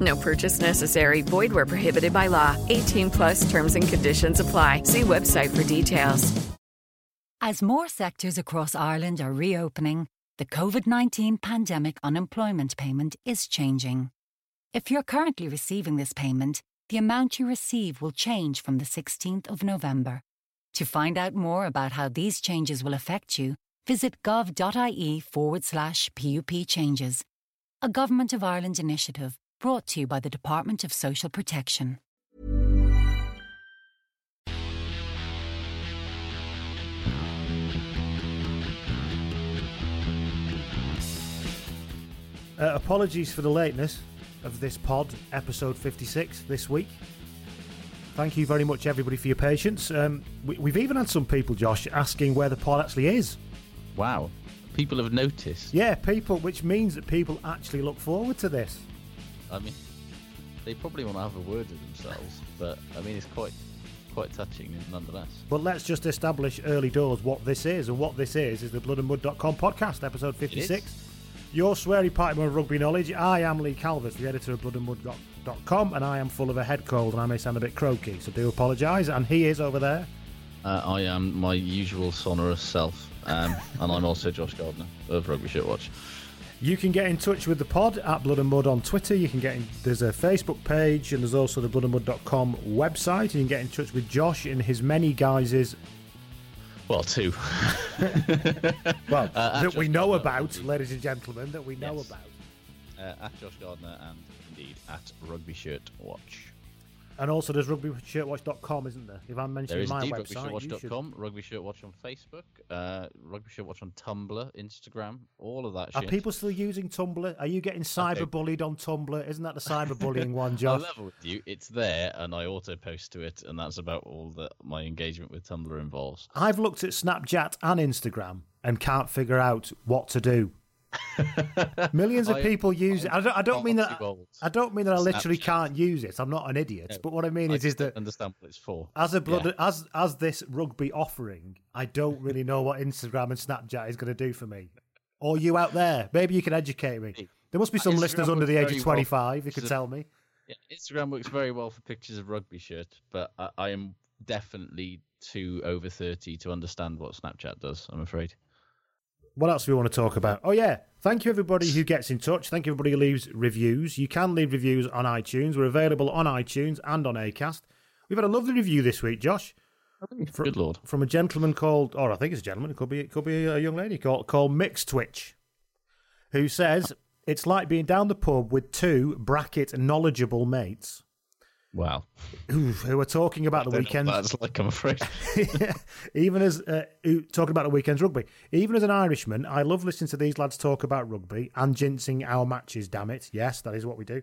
No purchase necessary. Void where prohibited by law. 18 plus terms and conditions apply. See website for details. As more sectors across Ireland are reopening, the COVID 19 pandemic unemployment payment is changing. If you're currently receiving this payment, the amount you receive will change from the 16th of November. To find out more about how these changes will affect you, visit gov.ie forward slash PUP changes. A Government of Ireland initiative brought to you by the Department of Social Protection. Uh, apologies for the lateness of this pod, episode 56 this week. Thank you very much, everybody, for your patience. Um, we, we've even had some people, Josh, asking where the pod actually is. Wow. People have noticed. Yeah, people, which means that people actually look forward to this. I mean, they probably want to have a word with themselves, but I mean, it's quite quite touching nonetheless. But let's just establish early doors what this is, and what this is is the bloodandmud.com podcast, episode 56. Your sweary party of rugby knowledge. I am Lee Calvert, the editor of bloodandmud.com, and I am full of a head cold, and I may sound a bit croaky, so do apologise. And he is over there. Uh, I am my usual sonorous self, um, and I'm also Josh Gardner of Rugby Shirt Watch. You can get in touch with the pod at Blood and Mud on Twitter. You can get in, there's a Facebook page and there's also the bloodandmud.com website. You can get in touch with Josh in his many guises. Well, two. well, uh, that we know about, ladies and gentlemen, that we know yes. about. Uh, at Josh Gardner and indeed at Rugby Shirt Watch. And also, there's rugbyshirtwatch.com, isn't there? If I'm mentioning my indeed, website, rugbyshirtwatch.com, Rugby Shirt Watch on Facebook, uh, Rugby Shirt Watch on Tumblr, Instagram, all of that Are people still using Tumblr? Are you getting cyberbullied on Tumblr? Isn't that the cyberbullying one, Josh? I'll level with you. It's there, and I auto post to it, and that's about all that my engagement with Tumblr involves. I've looked at Snapchat and Instagram and can't figure out what to do. Millions of I- people use it. I don't, I don't mean that. I don't mean that I literally Snapchat. can't use it. I'm not an idiot. No, but what I mean I is, is just that understand what it's for. as a blood, Yeah. as as this rugby offering, I don't really know what Instagram and Snapchat is going to do for me. Or you out there, maybe you can educate me. There must be some Instagram listeners under the age of very well 25 who could tell me. Yeah, Instagram works very well for pictures of rugby shirt, but I, I am definitely too over 30 to understand what Snapchat does, I'm afraid. What else do we want to talk about? Oh, yeah. Thank you, everybody who gets in touch. Thank you, everybody who leaves reviews. You can leave reviews on iTunes. We're available on iTunes and on ACAST. We've had a lovely review this week, Josh. Fr- Good lord. From a gentleman called, or I think it's a gentleman, it could be, it could be a young lady called, called Mix Twitch, who says it's like being down the pub with two bracket knowledgeable mates Wow. who, who are talking about the weekend. That's like, I'm afraid. even as uh, talking about the weekend's rugby. Even as an Irishman, I love listening to these lads talk about rugby and jinxing our matches. Damn it, yes, that is what we do.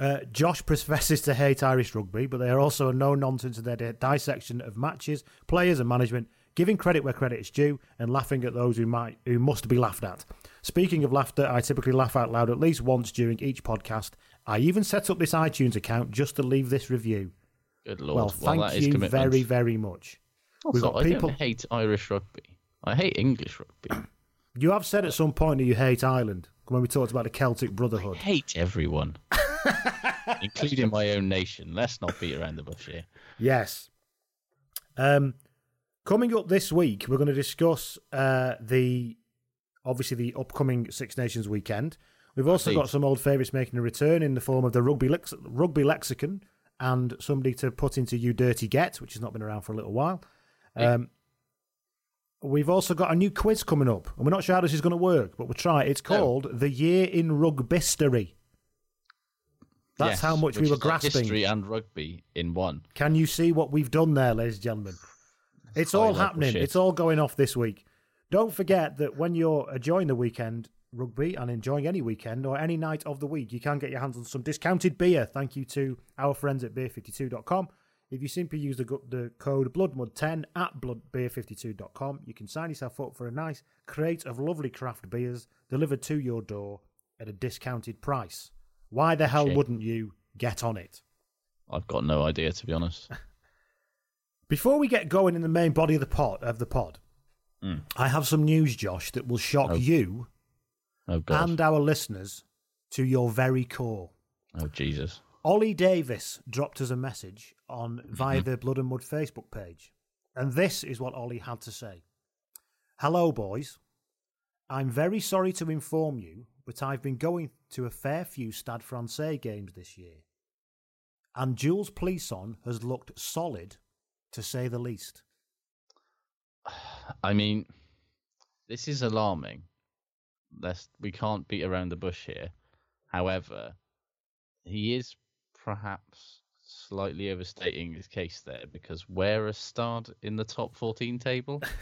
Uh, Josh professes to hate Irish rugby, but they are also a no nonsense in their di- dissection of matches, players, and management, giving credit where credit is due and laughing at those who might who must be laughed at. Speaking of laughter, I typically laugh out loud at least once during each podcast. I even set up this iTunes account just to leave this review. Good lord. Well, thank that is you very, very much. Also, got I people- don't hate Irish rugby. I hate English rugby. You have said at some point that you hate Ireland when we talked about the Celtic Brotherhood. I hate everyone, including my own nation. Let's not beat around the bush here. Yes. Um, coming up this week, we're going to discuss uh, the obviously the upcoming Six Nations weekend. We've also got some old favourites making a return in the form of the rugby lex- rugby lexicon and somebody to put into you dirty get, which has not been around for a little while. Um, we've also got a new quiz coming up, and we're not sure how this is going to work, but we'll try. It's called the Year in Rugbystery. That's Yes, how much we were like grasping. history and rugby in one. Can you see what we've done there, ladies and gentlemen? It's all happening. It's all going off this week. Don't forget that when you're enjoying the weekend rugby and enjoying any weekend or any night of the week, you can get your hands on some discounted beer. Thank you to our friends at beer52.com. If you simply use the, the code BloodMud10 at bloodbeer52.com, you can sign yourself up for a nice crate of lovely craft beers delivered to your door at a discounted price. Why the hell Shit. wouldn't you get on it? I've got no idea, to be honest. Before we get going in the main body of the pod of the pod, Mm. I have some news, Josh, that will shock Oh. you Oh and our listeners to your very core. oh Jesus. Ollie Davis dropped us a message on via Mm-hmm. the Blood and Mud Facebook page, and this is what Ollie had to say. Hello, boys. I'm very sorry to inform you, but I've been going to a fair few Stade Francais games this year, and Jules Plisson has looked solid, to say the least. I mean, this is alarming. Let's, we can't beat around the bush here. However, he is perhaps slightly overstating his case there because where a start in the top 14 table?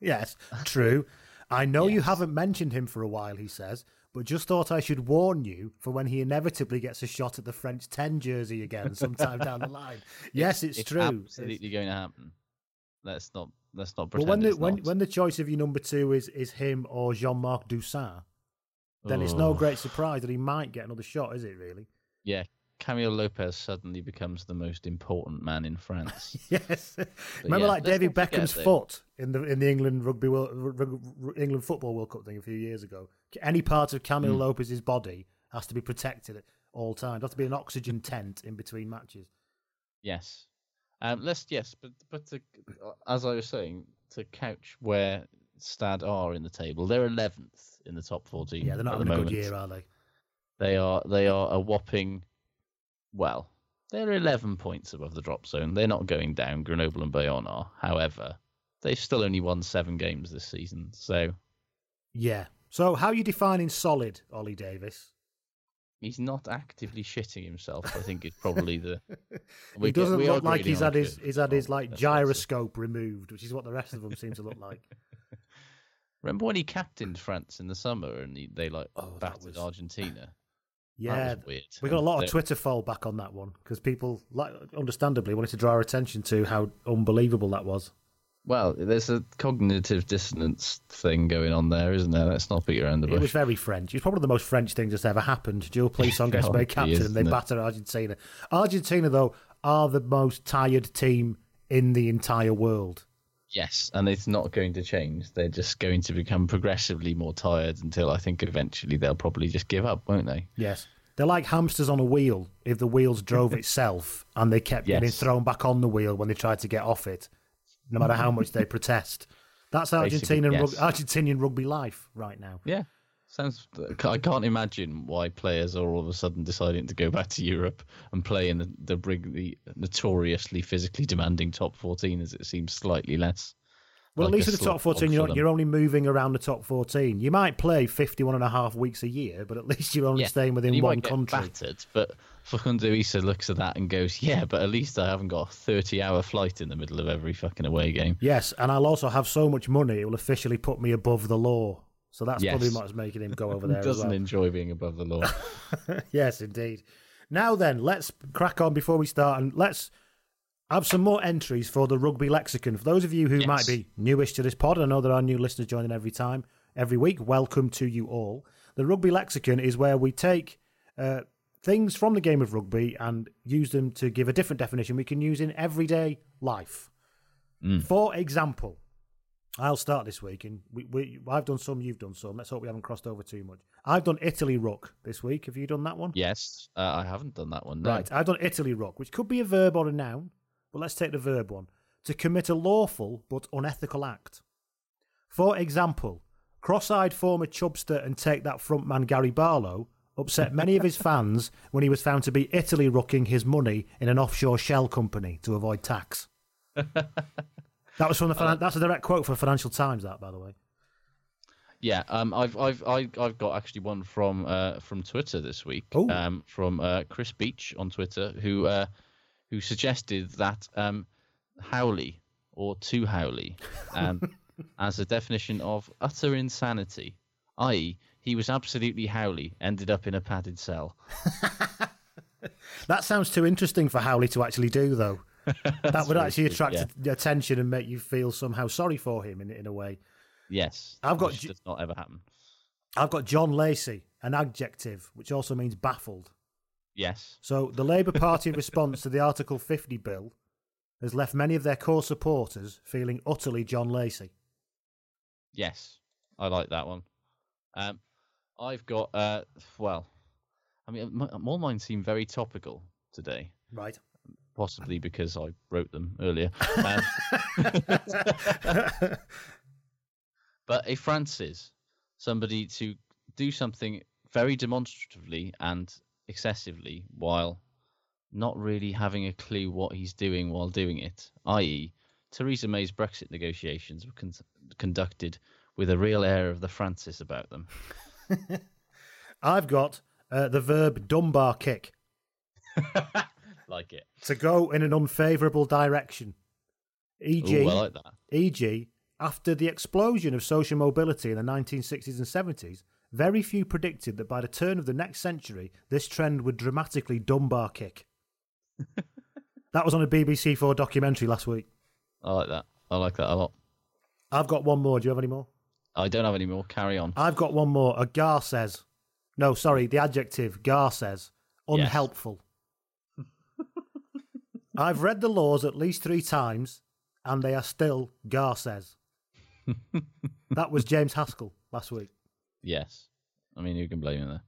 Yes, true. I know you haven't mentioned him for a while, he says, but just thought I should warn you for when he inevitably gets a shot at the French 10 jersey again sometime down the line. Yes, it's, true. absolutely going to happen. Let's not let's not But pretend when the when, not. when the choice of your number two is, is him or Jean Marc Doussain, then it's no great surprise that he might get another shot, is it really? Yeah, Camille Lopez suddenly becomes the most important man in France. Yes. Remember, yeah, like David not forget, Beckham's foot in the in the England rugby world, rug, England football World Cup thing a few years ago. Any part of Camille Hmm. Lopez's body has to be protected at all times. There has to be an oxygen tent in between matches. Yes. Um, let's yes, but but to, as I was saying, to couch where Stad are in the table, they're eleventh in the top fourteen. Yeah, they're not having the a good year, are they? They are they are a whopping, well, they're eleven points above the drop zone. They're not going down. Grenoble and Bayonne are, however, they've still only won seven games this season. So Yeah. So, how are you defining solid, Ollie Davis? He's not actively shitting himself. I think it's probably the. he doesn't are look like he's had his he's had his Oh, like that's what I said. gyroscope removed, which is what the rest of them seem to look like. Remember when he captained France in the summer and he, they like Oh, that battered was- Argentina? Yeah, was weird. we got a lot of Twitter fallback on that one because people, like, understandably, wanted to draw our attention to how unbelievable that was. Well, there's a cognitive dissonance thing going on there, isn't there? Let's not beat around the bush. It was very French. It was probably the most French thing that's ever happened. Joe Plisson gets made captain and they it? batter Argentina. Argentina, though, are the most tired team in the entire world. Yes, and it's not going to change. They're just going to become progressively more tired until I think eventually they'll probably just give up, won't they? Yes. They're like hamsters on a wheel if the wheels drove itself and they kept getting thrown back on the wheel when they tried to get off it, no matter how much they protest. That's Argentinian, yes. rug- Argentinian rugby life right now. Yeah. Sounds. I can't imagine why players are all of a sudden deciding to go back to Europe and play in the, the, the notoriously physically demanding top 14, as it seems slightly less. Well, like at least in the top 14, you're, you're only moving around the top 14. You might play 51 and a half weeks a year, but at least you're only Yeah, staying within you one might get country. Battered, but Facundo Isa looks at that and goes, "Yeah, but at least I haven't got a thirty-hour flight in the middle of every fucking away game." Yes, and I'll also have so much money, it will officially put me above the law. So that's Yes. probably what's making him go over there Doesn't well. enjoy being above the law. yes, indeed. Now then, let's crack on before we start and let's have some more entries for the rugby lexicon. For those of you who Yes. might be newish to this pod, I know there are new listeners joining every time, every week. Welcome to you all. The rugby lexicon is where we take uh, things from the game of rugby and use them to give a different definition we can use in everyday life. Mm. For example, I'll start this week, and we, we, I've done some, you've done some. Let's hope we haven't crossed over too much. I've done Italy Ruck this week. Have you done that one? Yes, uh, I haven't done that one. No. Right, I've done Italy Ruck, which could be a verb or a noun, but let's take the verb one. To commit a lawful but unethical act. For example, cross-eyed former Chubster and take that frontman Gary Barlow upset many of his fans when he was found to be Italy rucking his money in an offshore shell company to avoid tax. that was from the finan- that's a direct quote from Financial Times. That, by the way. Yeah, um, I've I've I- I've got actually one from uh, from Twitter this week. Ooh. Um, from uh, Chris Beach on Twitter, who uh, who suggested that um, howly or too Howley um, as a definition of utter insanity, i.e., he was absolutely Howley, ended up in a padded cell. That sounds too interesting for Howley to actually do, though. that would actually attract yeah. attention and make you feel somehow sorry for him in in a way. Yes, I've got does not ever happen. I've got John Lacey, an adjective which also means baffled. Yes, So the Labour Party response to the Article 50 bill has left many of their core supporters feeling utterly John Lacey. yes, I like that one. Um, I've got uh, well, I mean, m- all mine seem very topical today. Right. possibly because I wrote them earlier. Um, but a Francis, somebody to do something very demonstratively and excessively while not really having a clue what he's doing while doing it, i.e., Theresa May's Brexit negotiations were con- conducted with a real air of the Francis about them. I've got uh, the verb Dunbar kick like it. to go in an unfavourable direction. E.g., Ooh, like. E.g., after the explosion of social mobility in the 1960s and 70s, very few predicted that by the turn of the next century, this trend would dramatically Dunbar kick. that was on a BBC Four documentary last week. I like that. I like that a lot. I've got one more. Do you have any more? I don't have any more. Carry on. I've got one more. A Garcès. No, sorry, the adjective Garcès. Yes. Unhelpful. I've read the laws at least three times, and they are still Garcès. that was James Haskell last week. Yes. I mean, who can blame him there?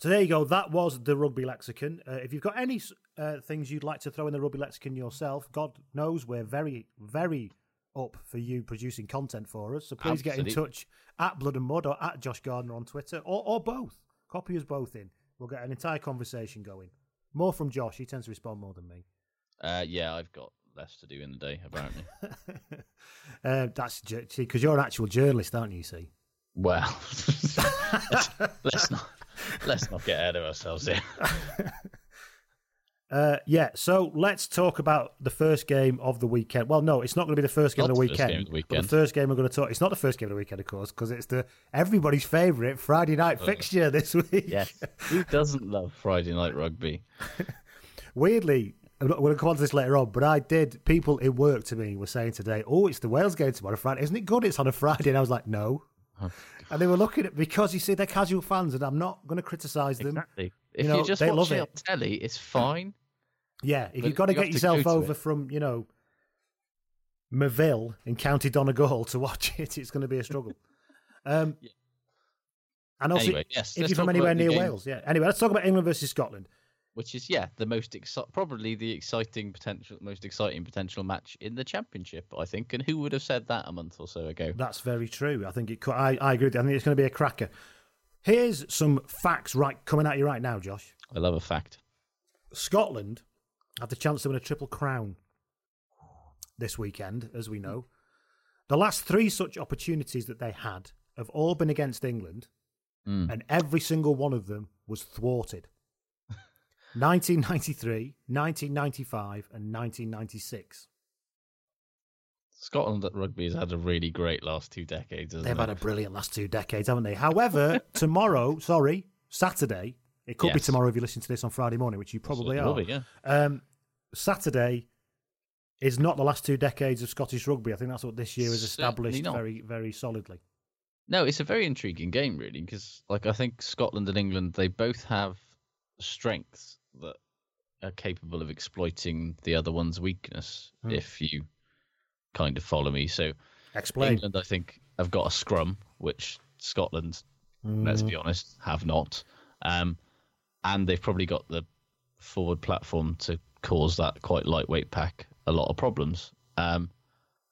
So there you go. That was the rugby lexicon. Uh, if you've got any uh, things you'd like to throw in the rugby lexicon yourself, God knows we're very, very up for you producing content for us. So please get in touch at Blood and Mud or at Josh Gardner on Twitter or, or both. Copy us both in. We'll get an entire conversation going. More from Josh. He tends to respond more than me. Uh, yeah, I've got less to do in the day, apparently. Uh, that's because you're an actual journalist, aren't you? See. Well, let's, not let's not get ahead of ourselves here. Uh, yeah, so let's talk about the first game of the weekend. Well, no, it's not going to be the first game, of the the weekend, game of the But the first game we're going to talk. It's not the first game of the weekend, of course, because it's the everybody's favourite Friday night fixture this week. Yes, who doesn't love Friday night rugby? Weirdly, I'm not- we're going to come on to this later on, but I did. People in work to me were saying today, "Oh, it's the Wales game tomorrow, Friday. Isn't it good? It's on a Friday." And I was like, "No." And they were looking at because you see they're casual fans, and I'm not going to criticise them. Exactly. If You you know, are just watching it. on telly, it's fine. Yeah, if But you've got to you get yourself to over from, you know, Moville in County Donegal to watch it, it's going to be a struggle. Um, Yeah. And also, Anyway, yes, if you're from anywhere near game. Wales, yeah. Anyway, let's talk about England versus Scotland. Which is yeah, the most exci- probably the exciting potential, most exciting potential match in the championship, I think. And who would have said that a month or so ago? That's very true. I think it. Could, I, I agree. With you. I think it's going to be a cracker. Here's some facts right coming at you right now, Josh. I love a fact. Scotland had the chance to win a triple crown this weekend, as we know. The last three such opportunities that they had have all been against England, Mm. and every single one of them was thwarted. 1993, 1995, and 1996. Scotland at rugby has had a really great last two decades. Hasn't They've it? had a brilliant last two decades, haven't they? However, tomorrow, sorry, Saturday, it could be tomorrow if you listen to this on Friday morning, which you probably are. be, yeah. Um, Saturday is not the last two decades of Scottish rugby. I think that's what this year has established very, very solidly. No, it's a very intriguing game, really, because like I think Scotland and England they both have strengths that are capable of exploiting the other one's weakness Hmm. if you kind of follow me. So Explain. England, I think, have got a scrum, which Scotland, let's Mm. be honest, have not. Um, and they've probably got the forward platform to cause that quite lightweight pack a lot of problems. Um,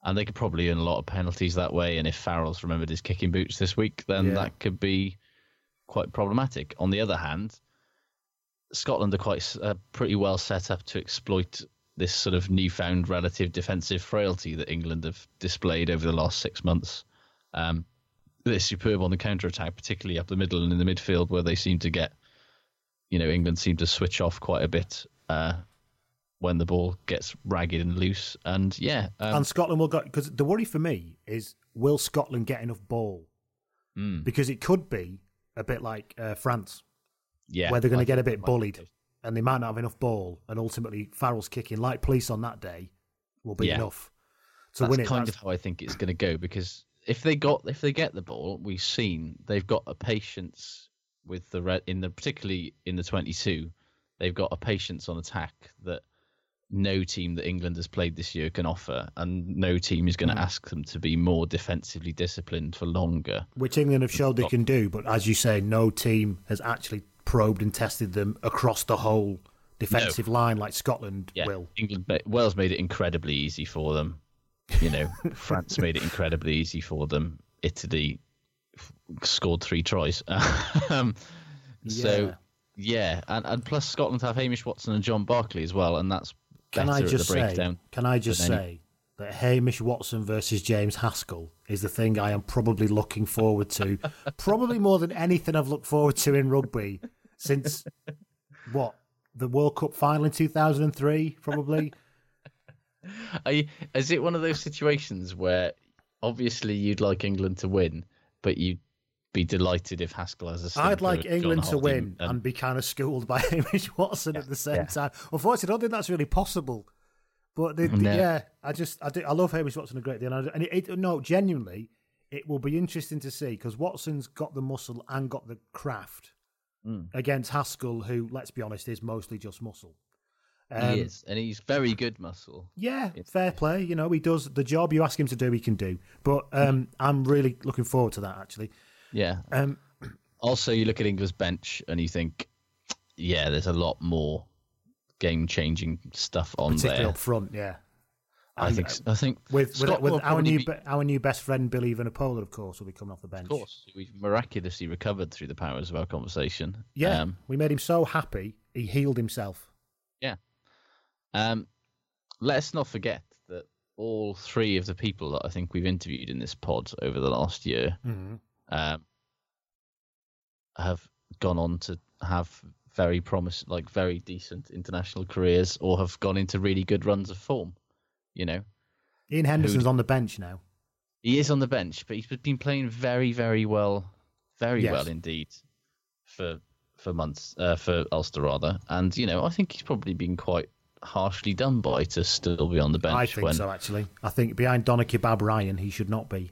and they could probably earn a lot of penalties that way. And if Farrell's remembered his kicking boots this week, then Yeah. that could be quite problematic. On the other hand, Scotland are quite uh, pretty well set up to exploit this sort of newfound relative defensive frailty that England have displayed over the last six months. Um, they're superb on the counter attack, particularly up the middle and in the midfield, where they seem to get, you know, England seem to switch off quite a bit uh, when the ball gets ragged and loose. And yeah, um, and Scotland will go because the worry for me is will Scotland get enough ball? mm, Because it could be a bit like uh, France, yeah, where they're going to get a bit bullied, and they might not have enough ball, and ultimately Farrell's kicking like police on that day will be Yeah. enough to That's win it. That's kind That's- of how I think it's going to go because if they got if they get the ball, we've seen they've got a patience with the red in the particularly in the 22, they've got a patience on attack that no team that England has played this year can offer, and no team is going Hmm. to ask them to be more defensively disciplined for longer. which England have showed they can do, but as you say, no team has actually probed and tested them across the whole defensive line like Scotland Yeah, will. England, Wales made it incredibly easy for them. You know, France made it incredibly easy for them. Italy scored three tries. um, So yeah, and, and plus Scotland have Hamish Watson and John Barclay as well, and that's Can I just say? Can I just any- say that Hamish Watson versus James Haskell is the thing I am probably looking forward to, probably more than anything I've looked forward to in rugby since what the World Cup final in two thousand and three, probably. Are you, is it one of those situations where obviously you'd like England to win, but you'd be delighted if Haskell has a stinker I'd like England to win and- and be kind of schooled by Hamish Watson at the same yeah. time. Unfortunately, I don't think that's really possible. But the, the- No. yeah, I just I, do, I love Hamish Watson a great deal, and, I, and it, it, no, genuinely, it will be interesting to see because Watson's got the muscle and got the craft Mm. against Haskell, who, let's be honest, is mostly just muscle. he Um, is, and he's very good muscle. Yeah, fair play. You know, he does the job you ask him to do, he can do. But um, I'm really looking forward to that, actually. Yeah. Um, Also, you look at England's bench and you think, yeah, there's a lot more game-changing stuff on particularly there. up front, yeah. I think. I think with with, with our new be- our new best friend Billy Vunipola, of course, will be coming off the bench. Of course, we've miraculously recovered through the powers of our conversation. Yeah, Um, we made him so happy he healed himself. yeah. Um, let's not forget that all three of the people that I think we've interviewed in this pod over the last year Mhm. um, have gone on to have very promise, like very decent international careers, or have gone into really good runs of form. You know, Iain Henderson's Who'd- on the bench now. He is on the bench, but he's been playing very, very well, very Yes. well indeed, for for months, uh, for Ulster rather. And you know, I think he's probably been quite harshly done by to still be on the bench. I think when, so, actually. I think behind Donna Kebab Ryan, he should not be.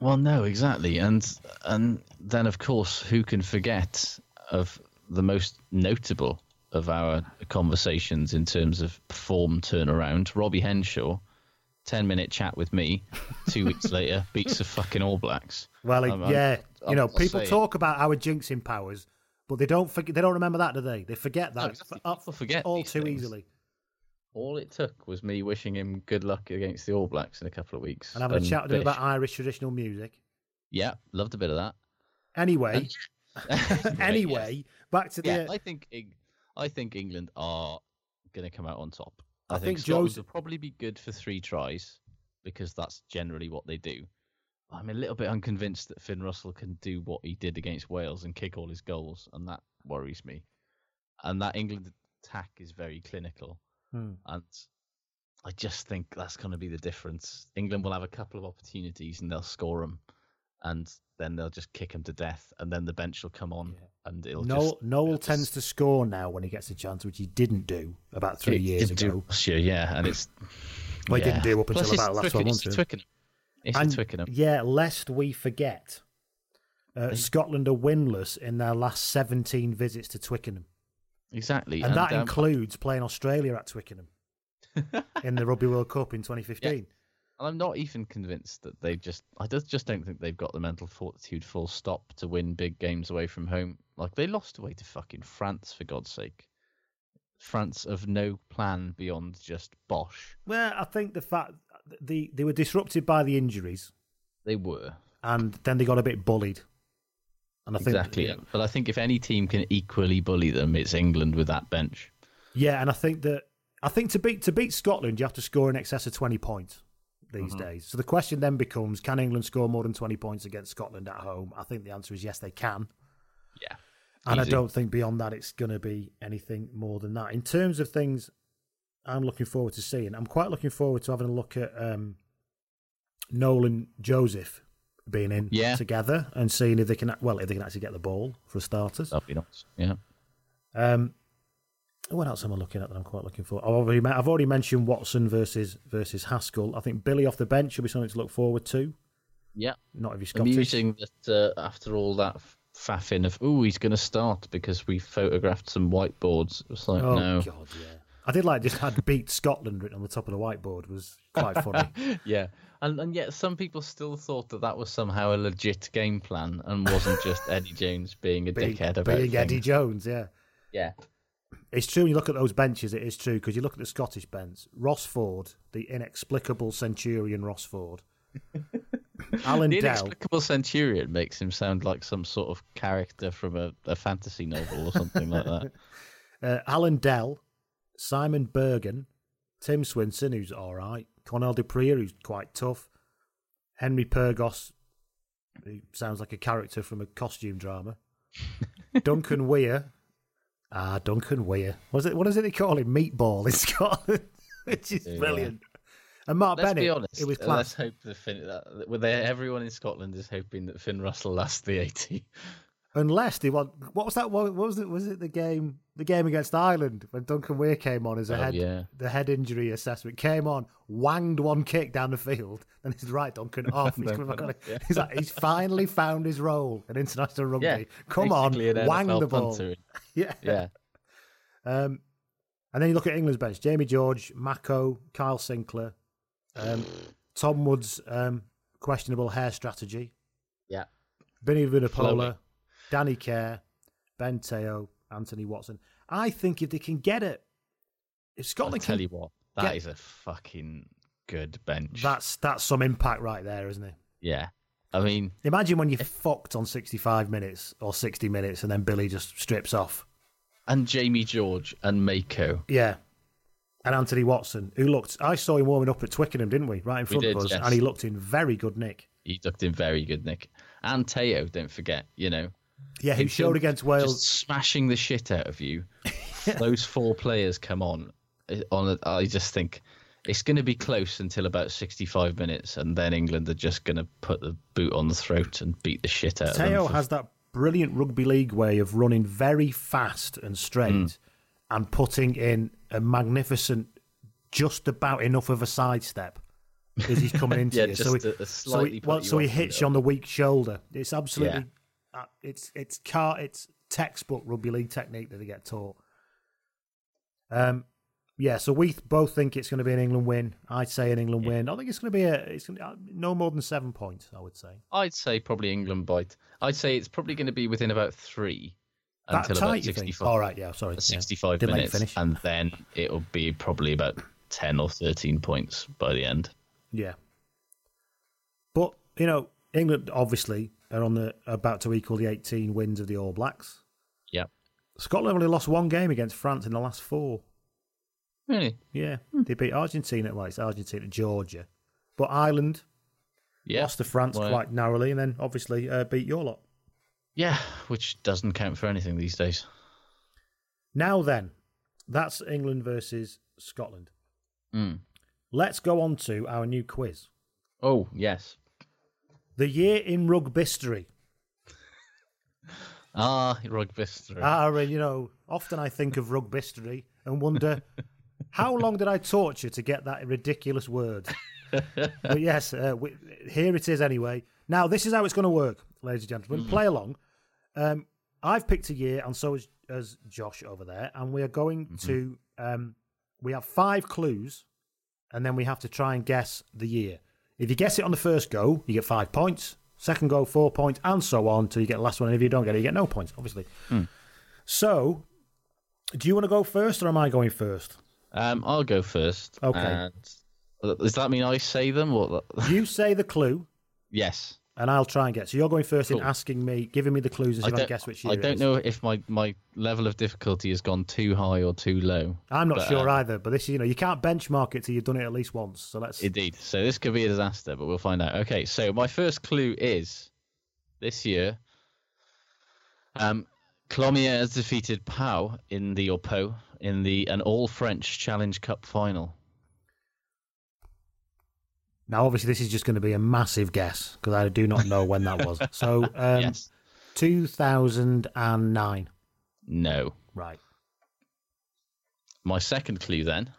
Well, no, exactly, and and then of course, who can forget of the most notable of our conversations in terms of form turnaround, Robbie Henshaw. 10 minute chat with me two weeks later beats the fucking all blacks Well, I'm- I'm- yeah, I'll- you know, people say it. talk about our jinxing powers, but they don't forget. They don't remember that, do they? They forget that exactly. f- People forget all too things. easily. All it took was me wishing him good luck against the All Blacks in a couple of weeks. And having a chat with him about Irish traditional music. Yeah, loved a bit of that. Anyway, anyway, back to the. yeah, uh, I think I think England are going to come out on top. I, I think, think Scotland Joe's- will probably be good for three tries because that's generally what they do. I'm a little bit unconvinced that Finn Russell can do what he did against Wales and kick all his goals, and that worries me. And that England attack is very clinical. Hmm. And I just think that's going to be the difference. England will have a couple of opportunities and they'll score them, and then they'll just kick them to death, and then the bench will come on, and it'll Nowell, just. Nowell it'll tends just- to score now when he gets a chance, which he didn't do about three it years didn't do ago. last year, yeah, and it's. Well, he didn't yeah. do up until it's about the last 12 Twickenham, months, It's. Twickenham. It's And, Twickenham. Yeah, lest we forget, uh, Scotland are winless in their last 17 visits to Twickenham. Exactly. And, that um, includes playing Australia at Twickenham in the Rugby World Cup in 2015. And I'm not even convinced that they've just. I just just don't think they've got the mental fortitude, full stop, to win big games away from home. Like they lost away to fucking France, for God's sake. France of no plan beyond just Bosch. Well, I think the fact the they were disrupted by the injuries, They were and then they got a bit bullied. And I think exactly. But I think if any team can equally bully them, it's England with that bench. Yeah, and I think that I think to beat to beat Scotland, you have to score in excess of twenty points these Mhm. days. So the question then becomes: Can England score more than twenty points against Scotland at home? I think the answer is yes, they can. Yeah. And Easy. I don't think beyond that it's going to be anything more than that. In terms of things I'm looking forward to seeing, I'm quite looking forward to having a look at um, Nolan Joseph being in Yeah. together and seeing if they can well if they can actually get the ball for starters. That'd be nice. Yeah. Um, what else am I looking at that I'm quite looking for? I've already, I've already mentioned Watson versus versus Haskell. I think Billy off the bench should be something to look forward to. Yeah. Not if you're Scottish. Amusing that uh, after all that faffing of, oh, he's going to start because we photographed some whiteboards. It was like, Oh no. god, yeah. I did like just had beat Scotland written on the top of the whiteboard was quite funny. yeah. And, and yet some people still thought that that was somehow a legit game plan and wasn't just Eddie Jones being a being dickhead about being Eddie. Jones, yeah. Yeah. It's true when you look at those benches, it is true because you look at the Scottish bench. Ross Ford, the inexplicable centurion Ross Ford. Alan the Dell. inexplicable centurion makes him sound like some sort of character from a, a fantasy novel or something like that. Uh, Alan Dell, Simon Berghan, Tim Swinson, who's all right, Cornell du Preez, who's quite tough, Henry Pyrgos, who sounds like a character from a costume drama, Duncan Weir, ah, Duncan Weir. Was it? What is it they call him? Meatball in Scotland, which is Yeah. brilliant. And Mark Let's Bennett, be honest. it was uh, class. Let's hope that Finn, that, everyone in Scotland is hoping that Finn Russell lasts the 80. Unless they want, what was that? What was it? Was it the game? The game against Ireland when Duncan Weir came on as a Oh, head, yeah. the head injury assessment came on, wanged one kick down the field, and he's right, Duncan off. He's. Yeah. he's like, he's finally found his role in international rugby. Yeah, Come on, wang NFL the ball. Yeah, Yeah. Um, and then you look at England's bench: Jamie George, Mako, Kyle Sinckler, um, Tom Wood's um, questionable hair strategy. Yeah. Vinny Flowing. Danny Care, Ben Te'o, Anthony Watson. I think if they can get it, if I'll Scotland tell can, you what, that get- is a fucking good bench. that's that's some impact right there, isn't it? Yeah. I mean, Imagine when you're eh, fucked on 65 minutes or 60 minutes, and then Billy just strips off. and Jamie George and Mako. Yeah. And Anthony Watson, who looked, I saw him warming up at Twickenham, didn't we? Right in front did, of us. yes. And he looked in very good nick. He looked in very good nick. And Te'o, don't forget, you know. Yeah, Who showed against Wales. Just smashing the shit out of you. Those four players come on. uh, On, a, I just think it's going to be close until about 65 minutes, and then England are just going to put the boot on the throat and beat the shit out of them. Te'o for- has that brilliant rugby league way of running very fast and straight Mm. and putting in a magnificent, just about enough of a sidestep as he's coming into Yeah, you. so he, to so he, well, so he hits you on the weak shoulder. It's absolutely, uh, it's it's car, it's textbook rugby league technique that they get taught. Um, yeah, so we both think it's going to be an England win. I'd say an England win. I think it's going to be a, it's going to, uh, no more than seven points. I would say. I'd say probably England by. I'd say it's probably going to be within about three That until tight, about 65. All right, yeah, sorry, 65 Didn't let you minutes, and then it'll be probably about 10 or 13 points by the end. Yeah. But, you know, England obviously are on the about to equal the 18 wins of the All Blacks. Yep. Scotland only lost one game against France in the last four. Really? Yeah. They beat Argentina, well, it's Argentina, Georgia. But Ireland Yeah. lost to France Well, quite narrowly and then obviously uh, beat your lot. Yeah, which doesn't count for anything these days. Now then, that's England versus Scotland. Mm. Let's go on to our new quiz. Oh, yes. The year in rugbystory. Ah, rugbystory. Ah, and you know, often I think of rugbystory and wonder how long did I torture to get that ridiculous word? but yes, uh, we, here it is anyway. Now, this is how it's going to work, ladies and gentlemen. Play along. Um, I've picked a year, and so has, has Josh over there, and we are going to. Um, we have five clues, and then we have to try and guess the year. If you guess it on the first go, you get five points. Second go, four points, and so on till you get the last one. And if you don't get it, you get no points, obviously. Hmm. So, do you want to go first, or am I going first? Um, I'll go first. Okay. And does that mean I say them? Or You say the clue, yes. And I'll try and get. So you're going first in asking me, giving me the clues see if I guess which year I don't know if my, my level of difficulty has gone too high or too low. I'm not but, sure um, either, but this, you know, you can't benchmark it till you've done it at least once. So let's. Indeed. So this could be a disaster, but we'll find out. Okay, so my first clue is this year. Um, Colomiers has defeated Pau in the or Pau in the an all French Challenge Cup final. Now, obviously, this is just going to be a massive guess because I do not know when that was. So, um, yes. 2009. No. Right. My second clue then.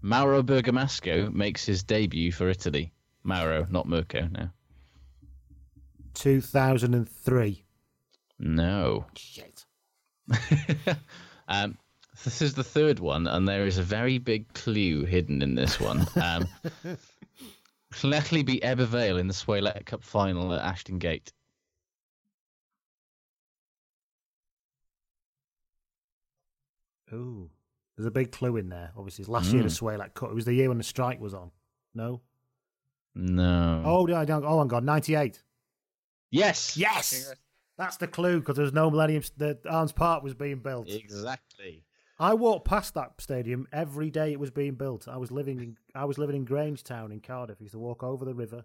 Mauro Bergamasco makes his debut for Italy. Mauro, not Mirko. No. 2003. No. Shit. um, this is the third one, and there is a very big clue hidden in this one. Um, Llanelli beat Ebbw Vale in the SWALEC Cup final at Ashton Gate. Ooh. There's a big clue in there. Obviously, it's last year the Mm. Cup. It was the year when the strike was on. No? No. Oh, yeah, yeah, oh, I'm gone. 98. yes. Yes! That's the clue because there was no Millennium. The Arms Park was being built. Exactly. I walked past that stadium every day it was being built. I was living in I was living in Grangetown in Cardiff. I used to walk over the river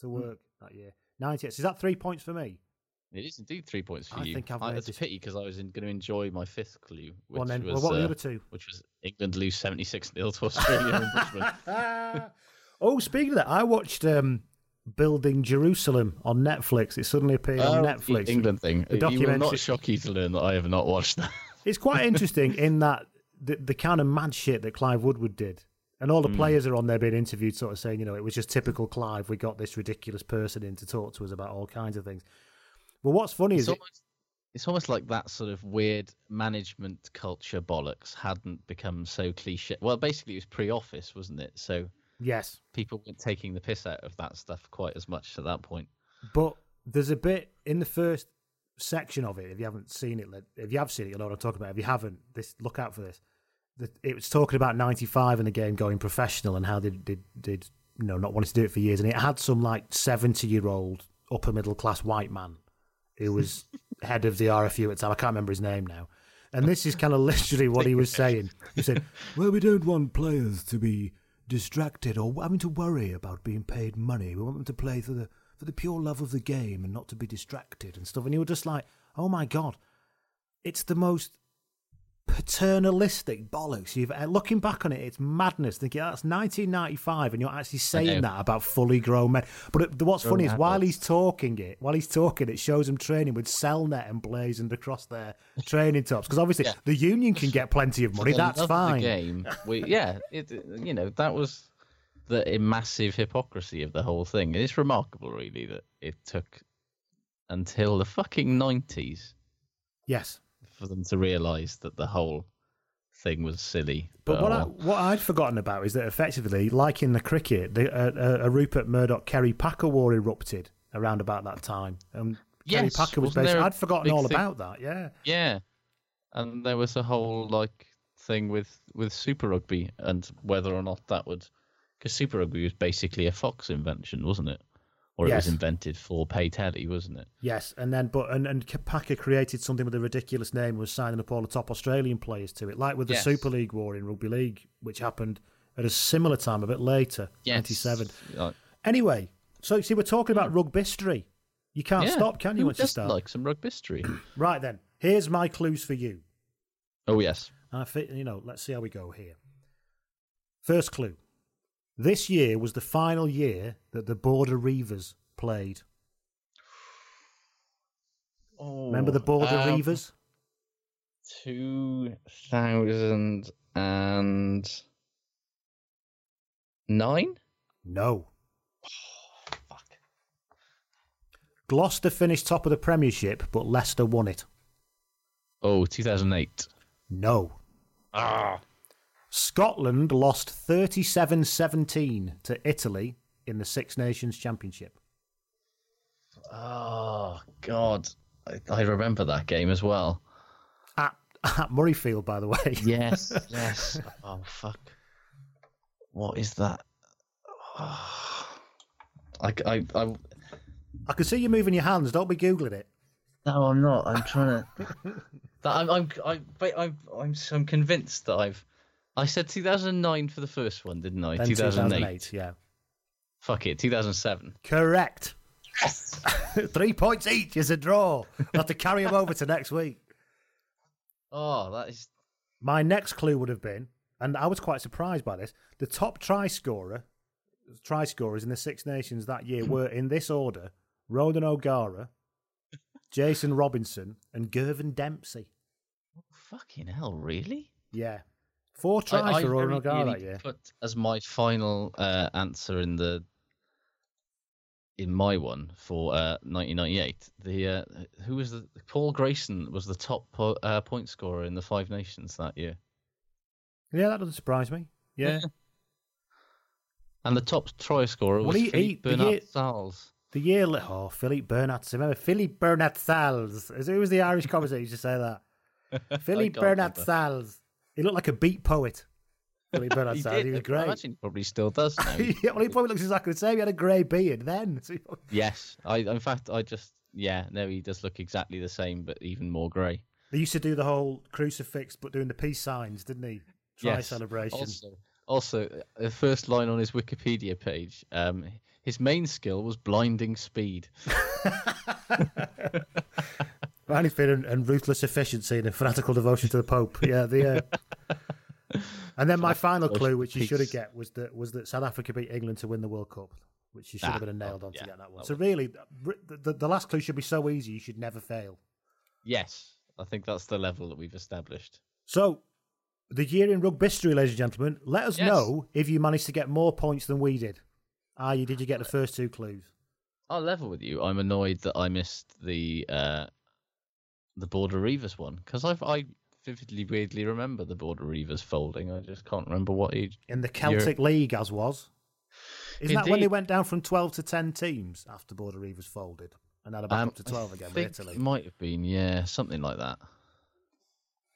to Hmm. work that year. 98. So is that three points for me? It is indeed three points for I you. think I've I, it's a pity because I was going to enjoy my fifth clue, which Well, then, well, was what were the uh, other two? which was England lose seventy six 0 to Australia in Brisbane. oh, speaking of that, I watched um, Building Jerusalem on Netflix. It suddenly appeared on Oh, the Netflix. England thing. The It will not shock you to learn that I have not watched that. It's quite interesting in that the, the kind of mad shit that Clive Woodward did. And all the Mm. players are on there being interviewed, sort of saying, you know, it was just typical Clive. We got this ridiculous person in to talk to us about all kinds of things. But what's funny It's is it, it's almost like that sort of weird management culture bollocks hadn't become so cliche. Well, basically, it was pre-office, wasn't it? So yes, people weren't taking the piss out of that stuff quite as much at that point. but there's a bit in the first section of it. If you haven't seen it, if you have seen it, you'll know what I'm talking about. If you haven't, this look out for this. It was talking about '95 and the game going professional and how they did did you know not wanting to do it for years, and it had some like 70 year old upper middle class white man who was head of the RFU at the time. I can't remember his name now. And this is kind of literally what he was saying. He said, "Well, we don't want players to be distracted or having to worry about being paid money. We want them to play for the for the pure love of the game and not to be distracted and stuff." And you were just like, "Oh my god, it's the most paternalistic bollocks you've uh, looking back on it it's madness. Thinking that's 1995 and you're actually saying that about fully grown men. But it, what's Grown funny is while he's talking it while he's talking it shows him training with cellnet emblazoned across their training tops. Because obviously Yeah. the union can get plenty of money that's fine. game, we, yeah, it, you know that was the massive hypocrisy of the whole thing. It's remarkable, really, that it took until the fucking nineties yes for them to realise that the whole thing was silly. But what, oh I, what I'd forgotten about is that effectively, like in the cricket, the, uh, uh, a Rupert Murdoch Kerry Packer war erupted around about that time. And Kerry Packer was basically. I'd forgotten all thing- about that. Yeah. Yeah, and there was a whole like thing with with Super Rugby and whether or not that would because Super Rugby was basically a Fox invention, wasn't it? Or it was invented for pay telly, wasn't it? Yes, and then but and, and Packer created something with a ridiculous name, and was signing up all the top Australian players to it, like with the Yes. Super League war in rugby league, which happened at a similar time, a bit later, ninety seven. Like, uh, Anyway, so see, we're talking about hmm. rugby history. You can't yeah, stop, can you? Once you start, like some rugby history? right then. Here's my clues for you. oh yes, I think you know. Let's see how we go here. First clue: This year was the final year that the Border Reavers played. Remember the Border um, Reavers? Two thousand and nine. No. Fuck. Gloucester finished top of the Premiership, but Leicester won it. Oh, 2008. No. Ah. Scotland lost 37 17 to Italy in the Six Nations Championship? Oh God, I, I remember that game as well. At, at Murrayfield, by the way. Yes, yes. Oh fuck. What is that? I, I, I, I can see you moving your hands. Don't be googling it. no, I'm not. I'm trying to. that I'm, I'm, I'm, I'm, I'm, I'm convinced that I've. I said 2009 for the first one, didn't I? Then 2008. Yeah. Fuck it, 2007. Correct. Yes. Three points each is a draw. We'll have to carry them over to next week. Oh, that is. My next clue would have been, and I was quite surprised by this, the top try scorer, try scorers in the Six Nations that year were in this order: Ronan O'Gara, Jason Robinson, and Girvan Dempsey. Fucking hell, really? Yeah, four tries I, I for Ronan very that year. Put as my final uh, answer in the in my one for uh, 1998. The uh, who was the Paul Grayson was the top po- uh, point scorer in the Five Nations that year, Yeah, that doesn't surprise me. Yeah, and the top try scorer Well, was he- he- Philippe the Bernat year- Salles. the year oh Philippe Bernat. Remember Philippe Bernat Salles? Who was the Irish commentator used to say that? Philippe can't remember. Salles. He looked like a beat poet. Bernat He did. He was I great. imagine he probably still does now. yeah, well, he probably looks exactly the same. He had a grey beard then. So he- yes, I. In fact, I just yeah. No, he does look exactly the same, but even more grey. They used to do the whole crucifix, but doing the peace signs, didn't he? Try Yes. celebration. Also, also, uh, the first line on his Wikipedia page, um, his main skill was blinding speed. Anything and, and ruthless efficiency and a fanatical devotion to the Pope. Yeah, the. Uh... and then my final clue, which you should have get, was that was that South Africa beat England to win the World Cup, which you should Ah, have been nailed oh, on to yeah, get that one. that So really, the, the, the last clue should be so easy you should never fail. Yes, I think that's the level that we've established. So, the year in rugby history, ladies and gentlemen. Let us Yes. know if you managed to get more points than we did. Ah, you did you get the first two clues? I'll level with you. I'm annoyed that I missed the uh, the Border Reivers one because I I vividly, weirdly remember the Border Reivers folding. I just can't remember what age. in the Celtic League as was. Isn't that when they went down from 12 to 10 teams after Border Reivers folded and had a back Um, up to 12 again I with Italy? It might have been, yeah, something like that.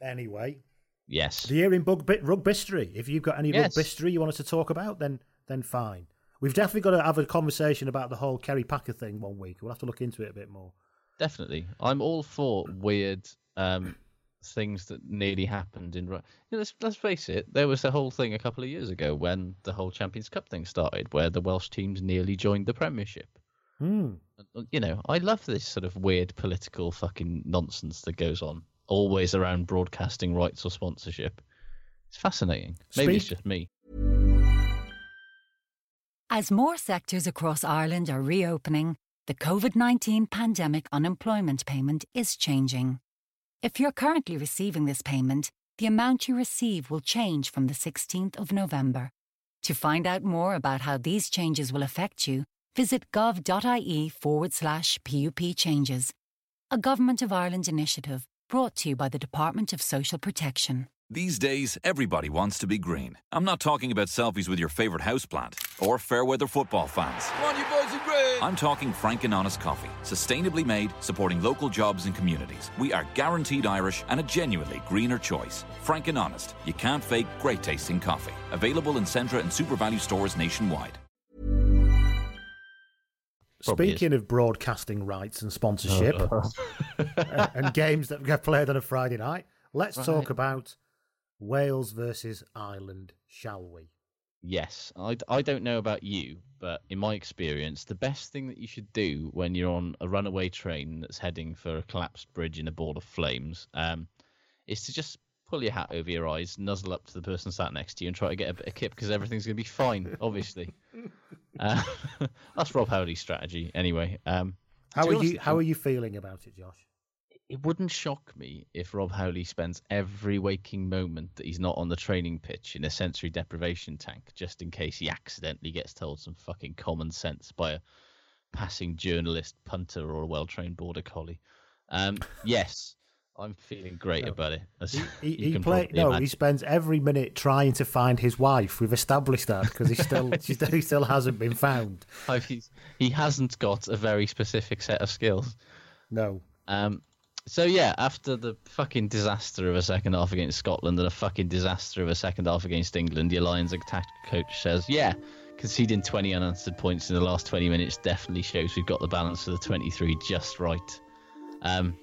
Anyway, Yes. the year in bug, rugby history. If you've got any Yes. rugby history you want us to talk about, then then fine. We've definitely got to have a conversation about the whole Kerry Packer thing one week. We'll have to look into it a bit more. Definitely. I'm all for weird um, things that nearly happened in. Ru- You know, let's, let's face it, there was the whole thing a couple of years ago when the whole Champions Cup thing started, where the Welsh teams nearly joined the Premiership. Hmm. And, You know, I love this sort of weird political fucking nonsense that goes on, always around broadcasting rights or sponsorship. It's fascinating. Maybe it's just me. As more sectors across Ireland are reopening, the COVID 19 pandemic unemployment payment is changing. If you're currently receiving this payment, the amount you receive will change from the 16th of November. To find out more about how these changes will affect you, visit gov.ie forward slash PUP changes. A Government of Ireland initiative brought to you by the Department of Social Protection. These days, everybody wants to be green. I'm not talking about selfies with your favourite houseplant or fair weather football fans. Come on, you boys in green! I'm talking frank and honest coffee, sustainably made, supporting local jobs and communities. We are guaranteed Irish and a genuinely greener choice. Frank and honest, you can't fake great tasting coffee. Available in Centra and SuperValu stores nationwide. Probably Speaking of broadcasting rights and sponsorship uh, and games that get played on a Friday night, let's talk about Wales versus Ireland, shall we? Yes, I, I don't know about you, but in my experience, the best thing that you should do when you're on a runaway train that's heading for a collapsed bridge in a ball of flames um, is to just pull your hat over your eyes, nuzzle up to the person sat next to you, and try to get a bit of kip because everything's going to be fine, obviously. uh, that's Rob Howley's strategy, anyway. Um, How are you? How are you feeling about it, Josh? It wouldn't shock me if Rob Howley spends every waking moment that he's not on the training pitch in a sensory deprivation tank, just in case he accidentally gets told some fucking common sense by a passing journalist, punter, or a well-trained border collie. Um, yes, I'm feeling great about it. As He, he, he play, no, imagine. he spends every minute trying to find his wife. We've established that because he still he still hasn't been found. He's, he hasn't got a very specific set of skills. No. Um, so yeah, after the fucking disaster of a second half against Scotland and a fucking disaster of a second half against England, your Lions attack coach says, "Yeah, conceding 20 unanswered points in the last 20 minutes definitely shows we've got the balance of the 23 just right." Um,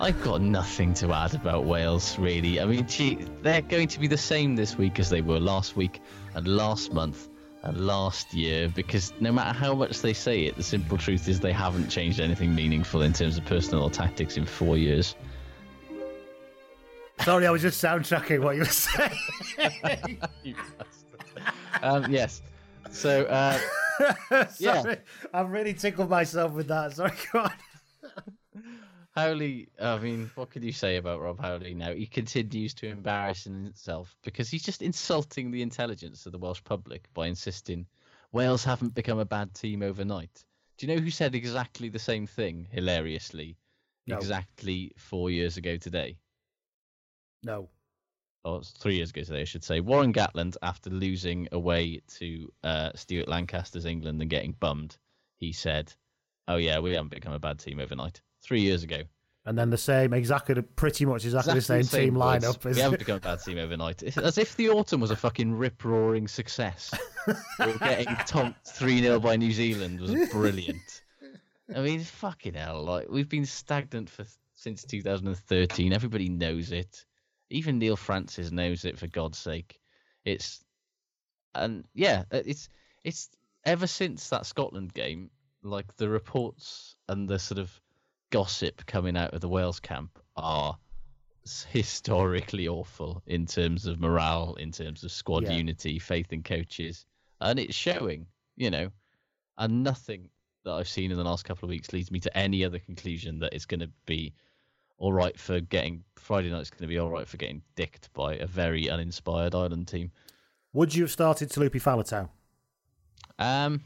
I've got nothing to add about Wales, really. I mean, gee, they're going to be the same this week as they were last week and last month last year because no matter how much they say it, the simple truth is they haven't changed anything meaningful in terms of personnel or tactics in four years. Sorry, I was just soundtracking what you were saying. Um, yes. So, uh, Yeah. Sorry, I've really tickled myself with that. Sorry, go on. Howley, I mean, what could you say about Rob Howley now? He continues to embarrass himself because he's just insulting the intelligence of the Welsh public by insisting Wales haven't become a bad team overnight. Do you know who said exactly the same thing, hilariously, No. exactly four years ago today? No. Or it's three years ago today, I should say. Warren Gatland, after losing away to uh, Stuart Lancaster's England and getting bummed, he said, Oh, yeah, we haven't become a bad team overnight. Three years ago. And then the same, exactly, pretty much exactly, the same, team words. lineup. We haven't become a bad team overnight. It's as if the autumn was a fucking rip roaring success. we were getting tonked 3 0 by New Zealand was brilliant. I mean, fucking hell. Like, we've been stagnant for since 2013. Everybody knows it. Even Neil Francis knows it, for God's sake. It's. And yeah, it's it's ever since that Scotland game, like the reports and the sort of gossip coming out of the Wales camp are historically awful in terms of morale, in terms of squad Yeah. unity, faith in coaches, and it's showing, you know, and nothing that I've seen in the last couple of weeks leads me to any other conclusion that it's going to be all right for getting Friday night's going to be all right for getting dicked by a very uninspired Ireland team. Would you have started Taulupe Faletau? Um,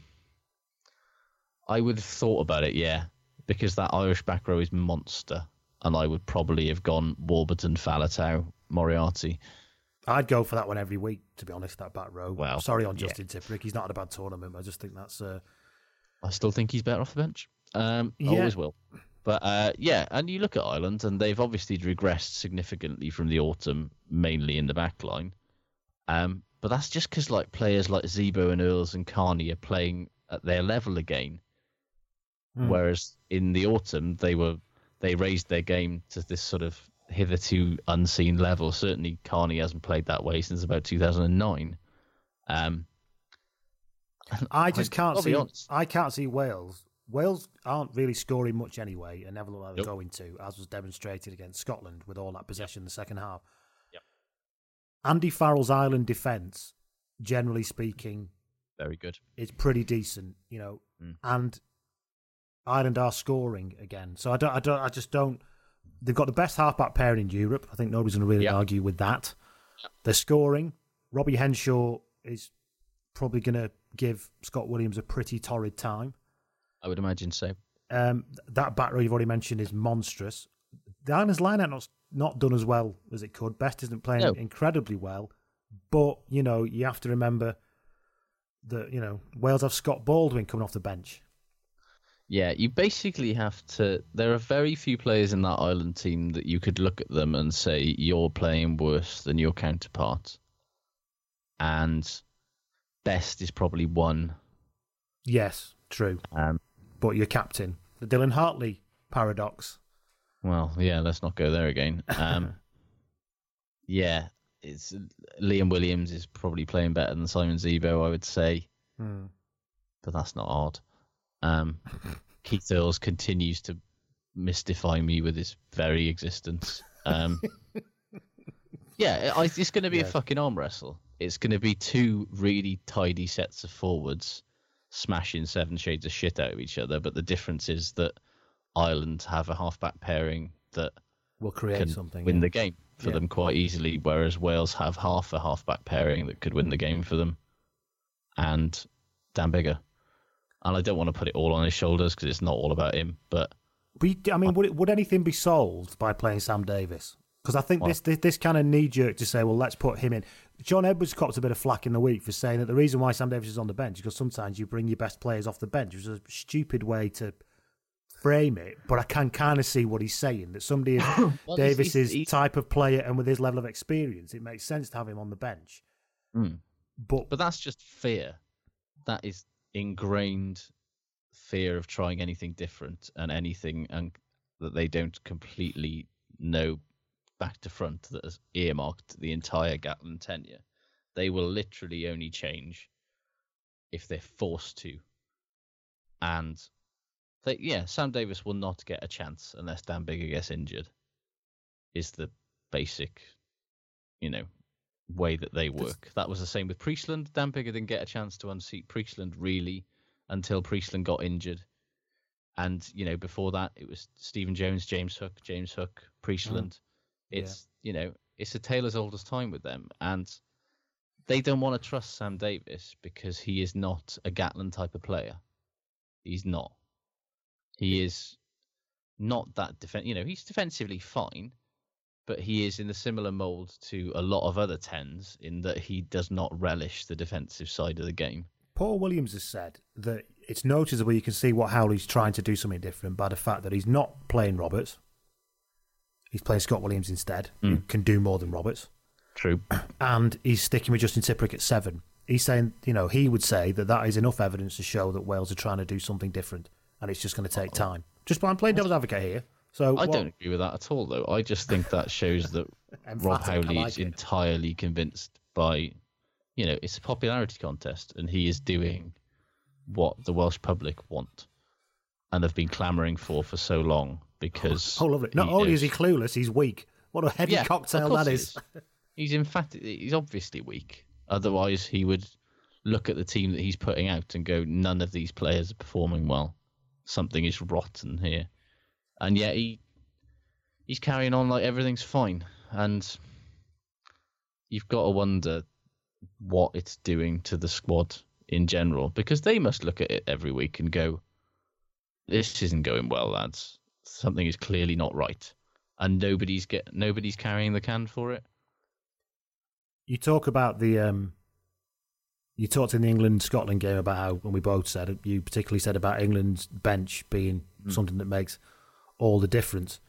I would have thought about it, yeah, because that Irish back row is monster, and I would probably have gone Warburton, Faletau, Moriarty. I'd go for that one every week, to be honest, that back row. Well, Sorry on yeah. Justin Tipuric. He's not had a bad tournament. I just think that's. Uh, I still think he's better off the bench. Um, Yeah. always will. But uh, yeah, and you look at Ireland, and they've obviously regressed significantly from the autumn, mainly in the back line. Um, but that's just because like players like Zebo and Earls and Carney are playing at their level again. Hmm. Whereas in the autumn they were they raised their game to this sort of hitherto unseen level. Certainly Carney hasn't played that way since about 2009. Um, I just can't see. I can't see Wales. Wales aren't really scoring much anyway, and never look like they're Nope. going to, as was demonstrated against Scotland with all that possession in the second half. Yep. Andy Farrell's Ireland defence, generally speaking, very good. It's pretty decent, you know, Mm. and Ireland are scoring again. So I don't, I don't, I just don't. They've got the best halfback pairing in Europe. I think nobody's going to really Yeah. argue with that. They're scoring. Robbie Henshaw is probably going to give Scott Williams a pretty torrid time. I would imagine so. Um, that back row you've already mentioned is monstrous. The Islanders line out not not done as well as it could. Best isn't playing No. incredibly well, but you know you have to remember that you know Wales have Scott Baldwin coming off the bench. Yeah, you basically have to. There are very few players in that Ireland team that you could look at them and say you're playing worse than your counterpart. And best is probably one. Yes, true. Um, But your captain, the Dylan Hartley paradox. well, yeah, let's not go there again. Um, yeah, it's Liam Williams is probably playing better than Simon Zebo, I would say, Hmm. but that's not odd. Um, Keith Earls continues to mystify me with his very existence. Um, yeah, I, it's going to be a fucking arm wrestle. It's going to be two really tidy sets of forwards smashing seven shades of shit out of each other. But the difference is that Ireland have a halfback pairing that Will create can something. win yeah. the game for Yeah. them quite easily, whereas Wales have half a halfback pairing that could win the game for them, and Dan Biggar. And I don't want to put it all on his shoulders because it's not all about him, but I mean, would it, would anything be solved by playing Sam Davies? Because I think this, this this kind of knee jerk to say, well, let's put him in. John Edwards copped a bit of flack in the week for saying that the reason why Sam Davies is on the bench is because sometimes you bring your best players off the bench. It was a stupid way to frame it, but I can kind of see what he's saying. That somebody is Well, Davies's he's- he's- type of player and with his level of experience, it makes sense to have him on the bench. Hmm. But But that's just fear. That is ingrained fear of trying anything different and anything and that they don't completely know back to front that has earmarked the entire Gatland tenure. They will literally only change if they're forced to. And they, yeah, Sam Davies will not get a chance unless Dan Biggar gets injured. Is the basic, you know, way that they work. That was the same with Priestland. Dan Biggar didn't get a chance to unseat Priestland really until Priestland got injured. And, you know, before that it was Stephen Jones, James Hook, James Hook, Priestland. Mm. Yeah. It's you know, it's a tale as old as time with them. And they don't want to trust Sam Davies because he is not a Gatland type of player. He's not. He is not that defense. You know, he's defensively fine, but he is in a similar mold to a lot of other tens in that he does not relish the defensive side of the game. Paul Williams has said that it's noticeable you can see what Howley's trying to do something different by the fact that he's not playing Roberts. He's playing Scott Williams instead, who Mm. can do more than Roberts. True. And he's sticking with Justin Tipuric at seven. He's saying, you know, he would say that that is enough evidence to show that Wales are trying to do something different and it's just going to take time. Just I'm playing devil's advocate here. So I what- don't agree with that at all, though. I just think that shows that Rob Howley like is it. entirely convinced by, you know, it's a popularity contest, and he is doing what the Welsh public want and have been clamouring for for so long because. Oh, oh lovely. Not only knows- is he clueless, he's weak. What a heavy Yeah, cocktail that is. is. He's emphatic. He's obviously weak. Otherwise, he would look at the team that he's putting out and go, "None of these players are performing well. Something is rotten here." And yet he he's carrying on like everything's fine. And you've got to wonder what it's doing to the squad in general because they must look at it every week and go, "This isn't going well, lads. Something is clearly not right." And nobody's get nobody's carrying the can for it. You talk about the um, you talked in the England Scotland game about how and we both said you particularly said about England's bench being Mm. something that makes all the difference.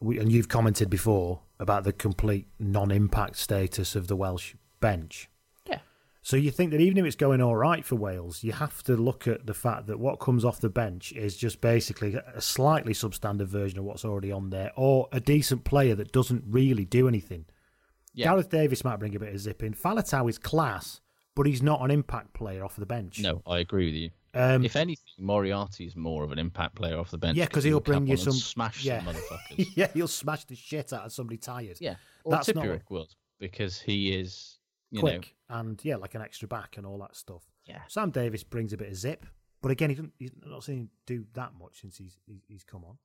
We, and you've commented before about the complete non-impact status of the Welsh bench. Yeah. So you think that even if it's going all right for Wales, you have to look at the fact that what comes off the bench is just basically a slightly substandard version of what's already on there, or a decent player that doesn't really do anything. Yeah. Gareth Davies might bring a bit of zip in. Faletau is class, but he's not an impact player off the bench. No, I agree with you. Um, if anything, Moriarty is more of an impact player off the bench. yeah, because he'll bring you some smash yeah. some motherfuckers. yeah, he'll smash the shit out of somebody tired. yeah, or that's not Tipuric will because he is you quick and yeah, like an extra back and all that stuff. Yeah. Sam Davies brings a bit of zip, but again, he he's not seen him do that much since he's he's, come on. know.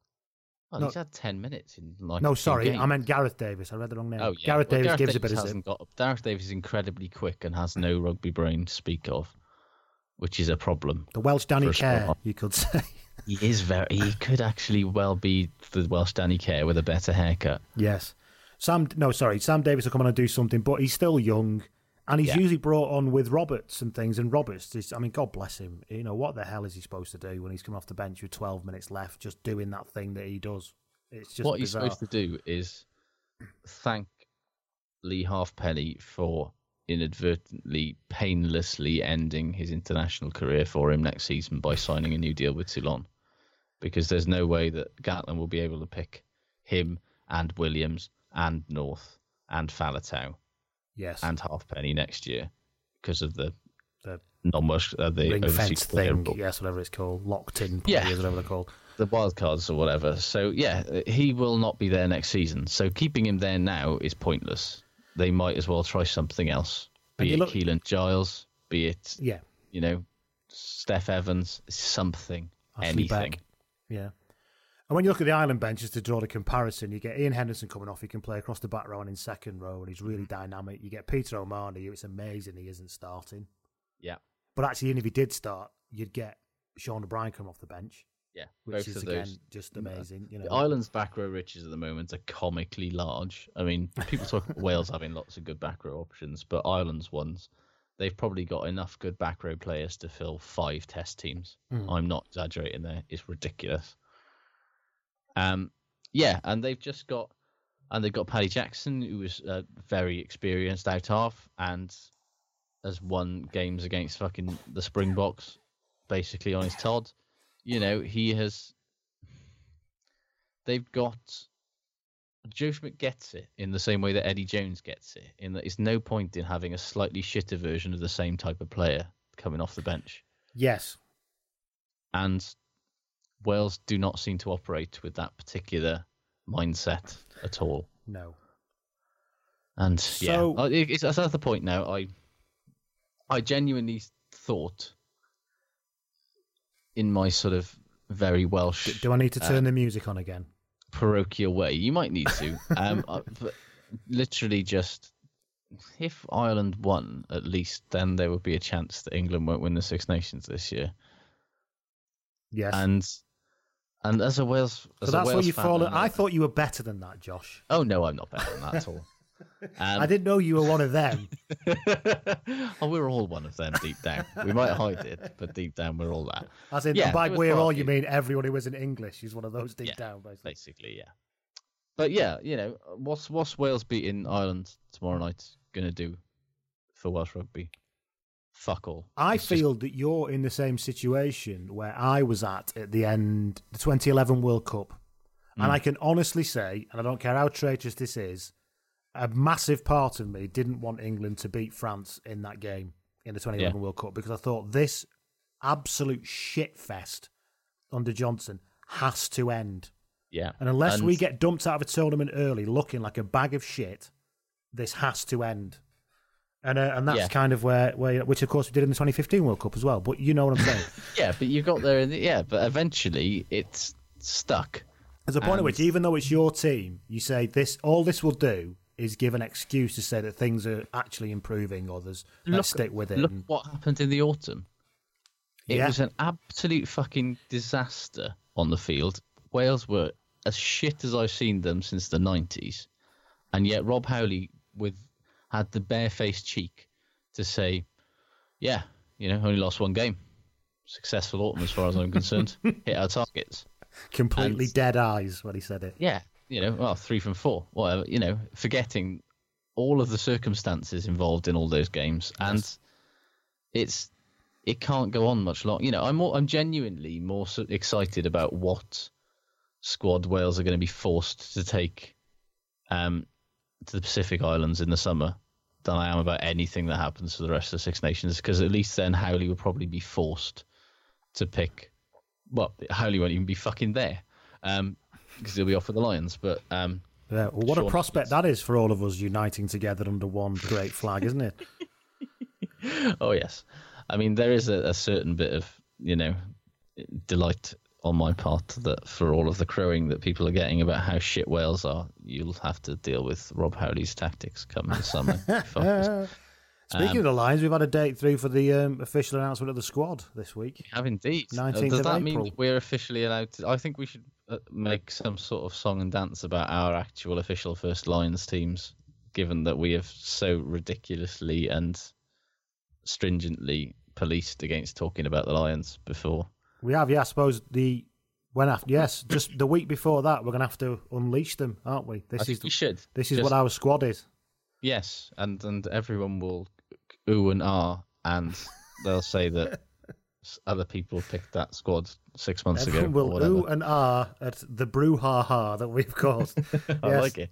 Well, No. he's had ten minutes in like. no, sorry, I meant Gareth Davies. I read the wrong name. Oh yeah, Gareth Well, Davis Gareth gives a bit of zip. got. Gareth Davies is incredibly quick and has no rugby brain to speak of, which is a problem. The Welsh Danny Care, you could say. He is very. He could actually well be the Welsh Danny Care with a better haircut. Yes. Sam, no, sorry. Sam Davies will come on and do something, but he's still young, and he's Yeah. usually brought on with Roberts and things. And Roberts, is, I mean, God bless him. You know what the hell is he supposed to do when he's coming off the bench with twelve minutes left, just doing that thing that he does? It's just what bizarre. he's supposed to do is thank Leigh Halfpenny for inadvertently, painlessly ending his international career for him next season by signing a new deal with Toulon. Because there's no way that Gatland will be able to pick him and Williams and North and Faletau Yes, and Halfpenny next year because of the the non-Welsh, uh, the ring fence thing. Yes, whatever it's called, locked in Yeah. players, whatever they're called. the wild cards or whatever. So yeah, he will not be there next season. So keeping him there now is pointless. They might as well try something else. Be it look- Keelan Giles, be it Yeah, you know Steff Evans, something, anything. Yeah. And when you look at the Ireland bench, just to draw the comparison, you get Iain Henderson coming off. He can play across the back row and in second row, and he's really mm. dynamic. You get Peter O'Mahony, who it's amazing he isn't starting. Yeah, But actually, even if he did start, you'd get Sean O'Brien come off the bench. Yeah, which is again those. just amazing. You know, The Ireland's back row riches at the moment are comically large. I mean, people talk about Wales having lots of good back row options, but Ireland's ones, they've probably got enough good back row players to fill five test teams. Mm. I'm not exaggerating there. It's ridiculous. Um, yeah, and they've just got, and they've got Paddy Jackson, who is uh, very experienced out half and has won games against fucking the Springboks, basically on his Todd. You know, he has. They've got. Joe Schmidt gets it in the same way that Eddie Jones gets it, in that it's no point in having a slightly shitter version of the same type of player coming off the bench. yes, And Wales do not seem to operate with that particular mindset at all. no. And So- yeah, it's, that's the point now. I, I genuinely thought, in my sort of very Welsh, Do I need to uh, turn the music on again? parochial way, you might need to. um, uh, literally just if Ireland won, at least then there would be a chance that England won't win the Six Nations this year. Yes. And and as a Wales, as so that's a Wales what you and thought you were better than that, Josh. Oh no, I'm not better than that at all. Um, I didn't know you were one of them. oh, we're all one of them deep down. We might hide it, but deep down we're all that. As in, Yeah, by we're all, you mean everyone who isn't English is one of those deep Yeah, down, basically. Basically, yeah. But yeah, you know, what's what's Wales beating Ireland tomorrow night gonna do for Welsh rugby? Fuck all. I It's just- feel that you're in the same situation where I was at at the end the 2011 World Cup, and Mm. I can honestly say, and I don't care how traitorous this is, a massive part of me didn't want England to beat France in that game in the 2011 Yeah. World Cup because I thought this absolute shit fest under Johnson has to end. yeah. And unless we get dumped out of a tournament early looking like a bag of shit, this has to end. And uh, and that's Yeah. kind of where, where, which of course we did in the 2015 World Cup as well. But you know what I'm saying. yeah, but you got there in the yeah, but eventually it's stuck. There's a point at which, even though it's your team, you say this. All this will do is give an excuse to say that things are actually improving, or there's Look- let's stick with it. Look and- what happened in the autumn. It Yeah. was an absolute fucking disaster on the field. Wales were as shit as I've seen them since the nineties, and yet Rob Howley with had the barefaced cheek to say, "Yeah, you know, only lost one game. Successful autumn as far as I'm concerned. Hit our targets." completely and- dead eyes when he said it. Yeah, you know, well, three from four, whatever. You know, forgetting all of the circumstances involved in all those games, and it's it can't go on much longer. You know, I'm more, I'm genuinely more so excited about what squad Wales are going to be forced to take um, to the Pacific Islands in the summer than I am about anything that happens to the rest of the Six Nations, because at least then Howley will probably be forced to pick. Well, Howley won't even be fucking there. Um, because he'll be off with the Lions. But um, Yeah, well, what a Sean prospect that is for all of us uniting together under one great flag, isn't it? oh yes, I mean there is a, a certain bit of you know delight on my part that for all of the crowing that people are getting about how shit Wales are, you'll have to deal with Rob Howley's tactics come the summer. Speaking Um, of the Lions, we've had a date through for the um, official announcement of the squad this week. have indeed. Uh, 19th Does of that mean April. that we're officially allowed to? I think we should uh, make some sort of song and dance about our actual official first Lions teams, given that we have so ridiculously and stringently policed against talking about the Lions before. We have, yeah. I suppose the when after yes, just the week before that, we're gonna have to unleash them, aren't we? This I is we should. this is Just- what our squad is. Yes, and and everyone will ooh and ah, and they'll say that other people picked that squad six months Everyone ago. will ooh and ah at the brouhaha that we've caused. I Yes. like it.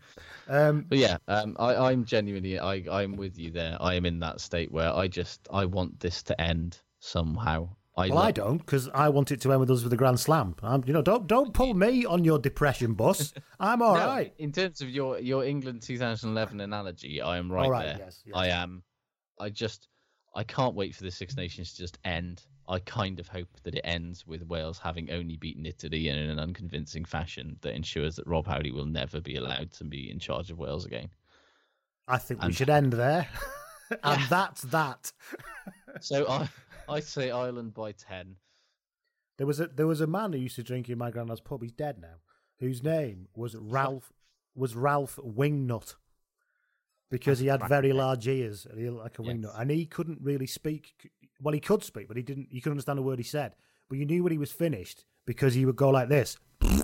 Um, But yeah, um, I, I'm genuinely, I, I'm with you there. I am in that state where I just, I want this to end somehow. I well, I don't because I want it to end with us with a grand slam. I'm, you know, don't don't pull me on your depression bus. I'm all No, right. In terms of your your England 2011 analogy, I am right, there. yes, yes. I am. I just, I can't wait for the Six Nations to just end. I kind of hope that it ends with Wales having only beaten Italy in an unconvincing fashion that ensures that Rob Howley will never be allowed to be in charge of Wales again. I think we should end there, and that's that. So I, I say Ireland by ten. There was a there was a man who used to drink in my granddad's pub. He's dead now. Whose name was Ralph was Ralph Wingnut because he had very large ears and he looked like a Yes. wingnut, and he couldn't really speak. Well, he could speak, but he didn't. You couldn't understand a word he said. But you knew when he was finished because he would go like this.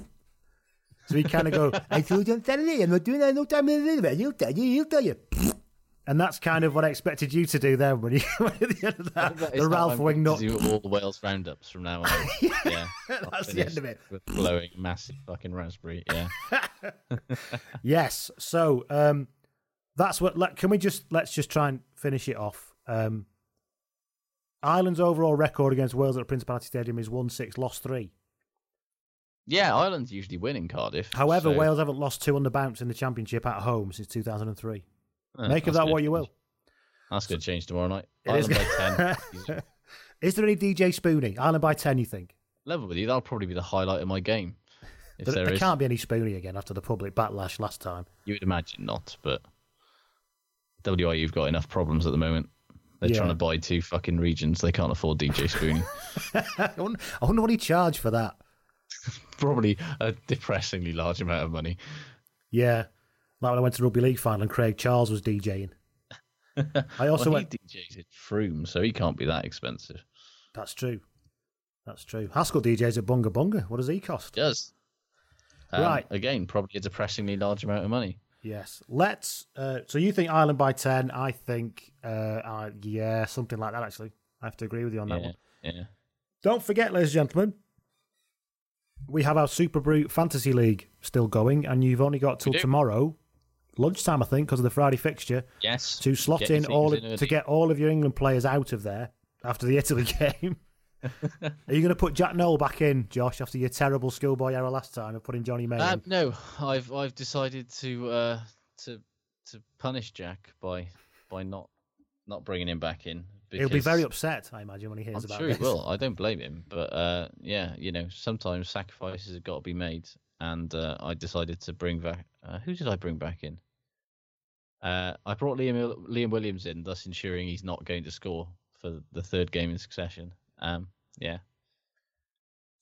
So he kind of go, I told you on Saturday, I'm not doing that no time in the He'll tell you, he'll tell you. And that's kind of what I expected you to do there when you went at the end of that. The Ralph Wingnut. Do all the Wales roundups from now on. yeah, I'll That's the end of it. With blowing massive fucking raspberry. Yeah. Yes. So um, that's what. Let, can we just let's just try and finish it off. Um, Ireland's overall record against Wales at the Principality Stadium is one six, lost three. Yeah, Ireland's usually winning Cardiff. However, so- Wales haven't lost two on the bounce in the championship at home since two thousand and three. Oh, Make of that what you will. That's going to change tomorrow night. It is Ireland by 10. Is there any DJ Spoony? Ireland by ten, you think? Level with you, that'll probably be the highlight of my game. If There, there can't be any Spoony again after the public backlash last time. You would imagine not, but WI, you've got enough problems at the moment. They're Yeah. trying to buy two fucking regions. They can't afford DJ Spoony. I wonder, what he charged for that. Probably a depressingly large amount of money. Yeah, like when I went to rugby league final and Craig Charles was DJing. I also well, went. he DJs at Froome, so he can't be that expensive. That's true. That's true. Haskell DJs at Bunga Bunga. What does he cost? Does um, Right. again probably a depressingly large amount of money. Yes. Let's. Uh, so you think Ireland by ten? I think, uh, uh, yeah, something like that. Actually, I have to agree with you on that Yeah, one. yeah. Don't forget, ladies and gentlemen, we have our Superbru Fantasy League still going, and you've only got till tomorrow lunchtime, I think, because of the Friday fixture, Yes. to slot Get in all in to get all of your England players out of there after the Italy game. Are you going to put Jack Nowell back in, Josh, after your terrible schoolboy error last time of putting Jonny May Uh, no, I've I've decided to uh, to to punish Jack by by not not bringing him back in. He'll be very upset, I imagine, when he hears I'm about sure this. he will. I don't blame him, but uh, yeah, you know, sometimes sacrifices have got to be made, and uh, I decided to bring back. Uh, who did I bring back in? Uh, I brought Liam Liam Williams in, thus ensuring he's not going to score for the third game in succession. Um, yeah,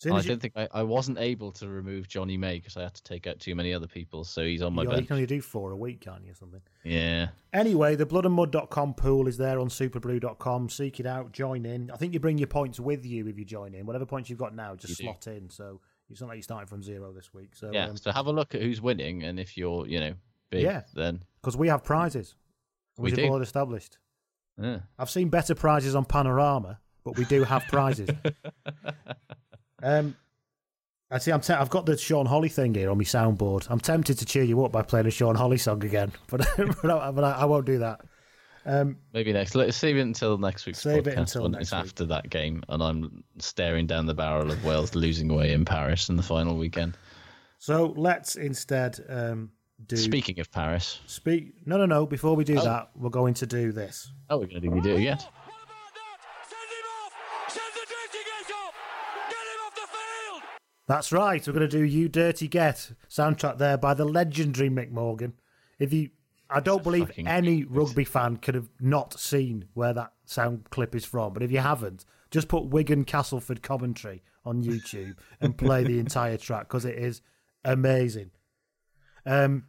I don't think I, I wasn't able to remove Jonny May because I had to take out too many other people, so he's on my you, know, you can only do four a week, can't you, or something? Yeah. Anyway, the bloodandmud.com pool is there on superbru.com. Seek it out, join in. I think you bring your points with you if you join in. Whatever points you've got now, just You do. slot in. So it's not like you're starting from zero this week. So yeah. um, so have a look at who's winning, and if you're, you know, big, Yeah. then because we have prizes, We which do. all established. yeah. I've seen better prizes on Panorama, but we do have prizes. um, I see. I'm. Te- I've got the Sean Holly thing here on my soundboard. I'm tempted to cheer you up by playing a Sean Holly song again, but but, I, but I, I won't do that. Um, Maybe next. Let's save it until next week's Save it podcast until when next it's week. after that game, and I'm staring down the barrel of Wales losing away in Paris in the final weekend. so let's instead um, do. Speaking of Paris, Speak. No, no, no. Before we do Oh. that, we're going to do this. oh, we're going to do we do it yet? That's right. We're going to do "You Dirty Get" soundtrack there by the legendary Mick Morgan. If you, I don't believe fucking any rugby fan could have not seen where that sound clip is from. But if you haven't, just put Wigan Castleford commentary on YouTube and play the entire track because it is amazing. Um,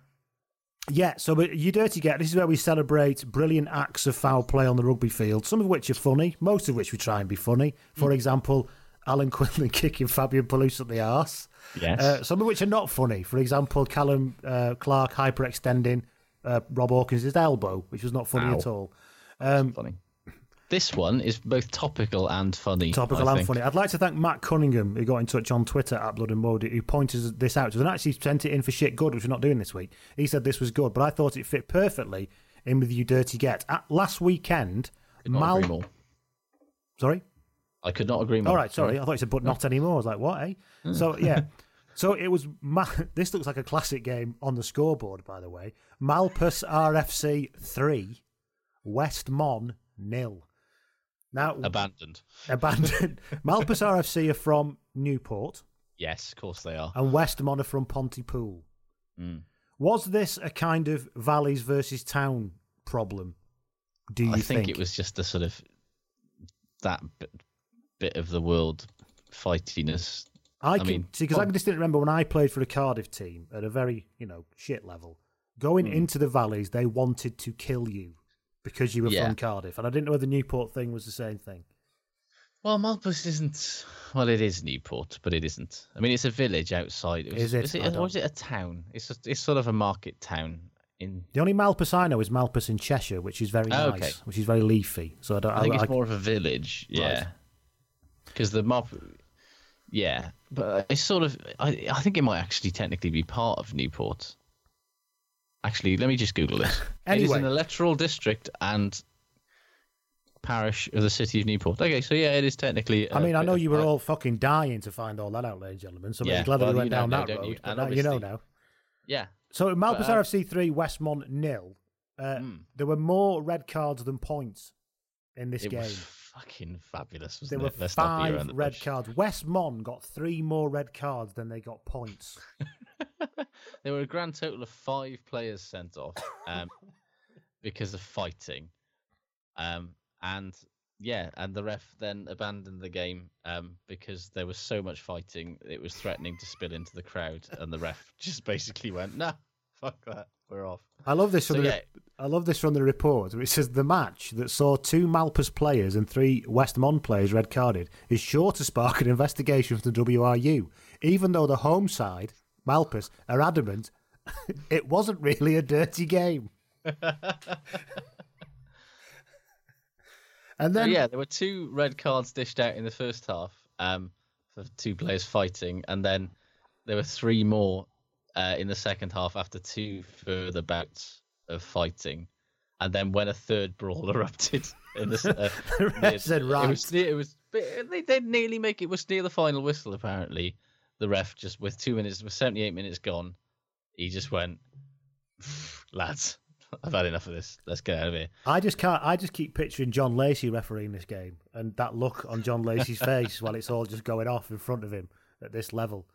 yeah, so you dirty get. This is where we celebrate brilliant acts of foul play on the rugby field. Some of which are funny, most of which we try and be funny. For example, Alan Quinlan kicking Fabien Pelous at the arse. Yes. Uh, some of which are not funny. For example, Callum uh, Clark hyperextending uh, Rob Hawkins' elbow, which was not funny Ow. at all. Um, funny. This one is both topical and funny. Topical I and think. funny. I'd like to thank Matt Cunningham, who got in touch on Twitter at Blood and Mud, who pointed this out to us and actually sent it in for shit good, which we're not doing this week. He said this was good, but I thought it fit perfectly in with You Dirty Get. At last weekend, Mal. Sorry? I could not agree more. All right, sorry. I thought you said, but not anymore. I was like, what, eh? So, yeah. So it was. Ma- this looks like a classic game on the scoreboard, by the way. Malpas RFC 3, West Mon nil. Now, Abandoned. abandoned. Malpas RFC are from Newport, Yes, of course they are. and West Mon are from Pontypool. Mm. Was this a kind of valleys versus town problem? Do you I think, it was just a sort of that bit, of the world fightiness. I, I can mean, see because I can distinctly remember when I played for a Cardiff team at a very you know shit level. Going Hmm. into the valleys, they wanted to kill you because you were Yeah. from Cardiff, and I didn't know whether the Newport thing was the same thing. Well, Malpas isn't. Well, it is Newport, but it isn't. I mean, it's a village outside. It was, Is it? Is I it or is it a town? It's a, it's sort of a market town in. The only Malpas I know is Malpas in Cheshire, which is very Oh, nice, okay. which is very leafy. So I don't. I think it's I- more of a village, Right. Because the mob, yeah, but it's sort of. I I think it might actually technically be part of Newport. Actually, let me just Google this. it is an electoral district and parish of the city of Newport. Okay, so yeah, it is technically. I mean, I know you were all fucking dying to find all that out, ladies and gentlemen. So Yeah, I'm glad that well, we went down know, that road. you? Now you know now. Yeah. So at Malpas But, uh, RFC three, West Mon nil. Uh, There were more red cards than points in this it game. Fucking fabulous, There wasn't were it? Let's not beat five around the red bush. cards. West Mon got three more red cards than they got points. There were a grand total of five players sent off um, because of fighting. Um, and yeah, and the ref then abandoned the game um, because there was so much fighting, it was threatening to spill into the crowd, and the ref just basically went, "No, fuck that, we're off." I love this So, the yeah. I love this from the report. It says the match that saw two Malpas players and three West Mon players red carded is sure to spark an investigation from the WRU, even though the home side Malpas are adamant it wasn't really a dirty game. and then yeah, there were two red cards dished out in the first half um, for two players fighting, and then there were three more uh, in the second half after two further bouts of fighting, and then when a third brawl erupted in the, uh, near- said, it "Right." was near, it was they did nearly make it was near the final whistle apparently. The ref just with two minutes with seventy eight minutes gone, he just went, lads, I've had enough of this. Let's get out of here. I just can't. I just keep picturing John Lacey refereeing this game, and that look on John Lacey's face while it's all just going off in front of him at this level.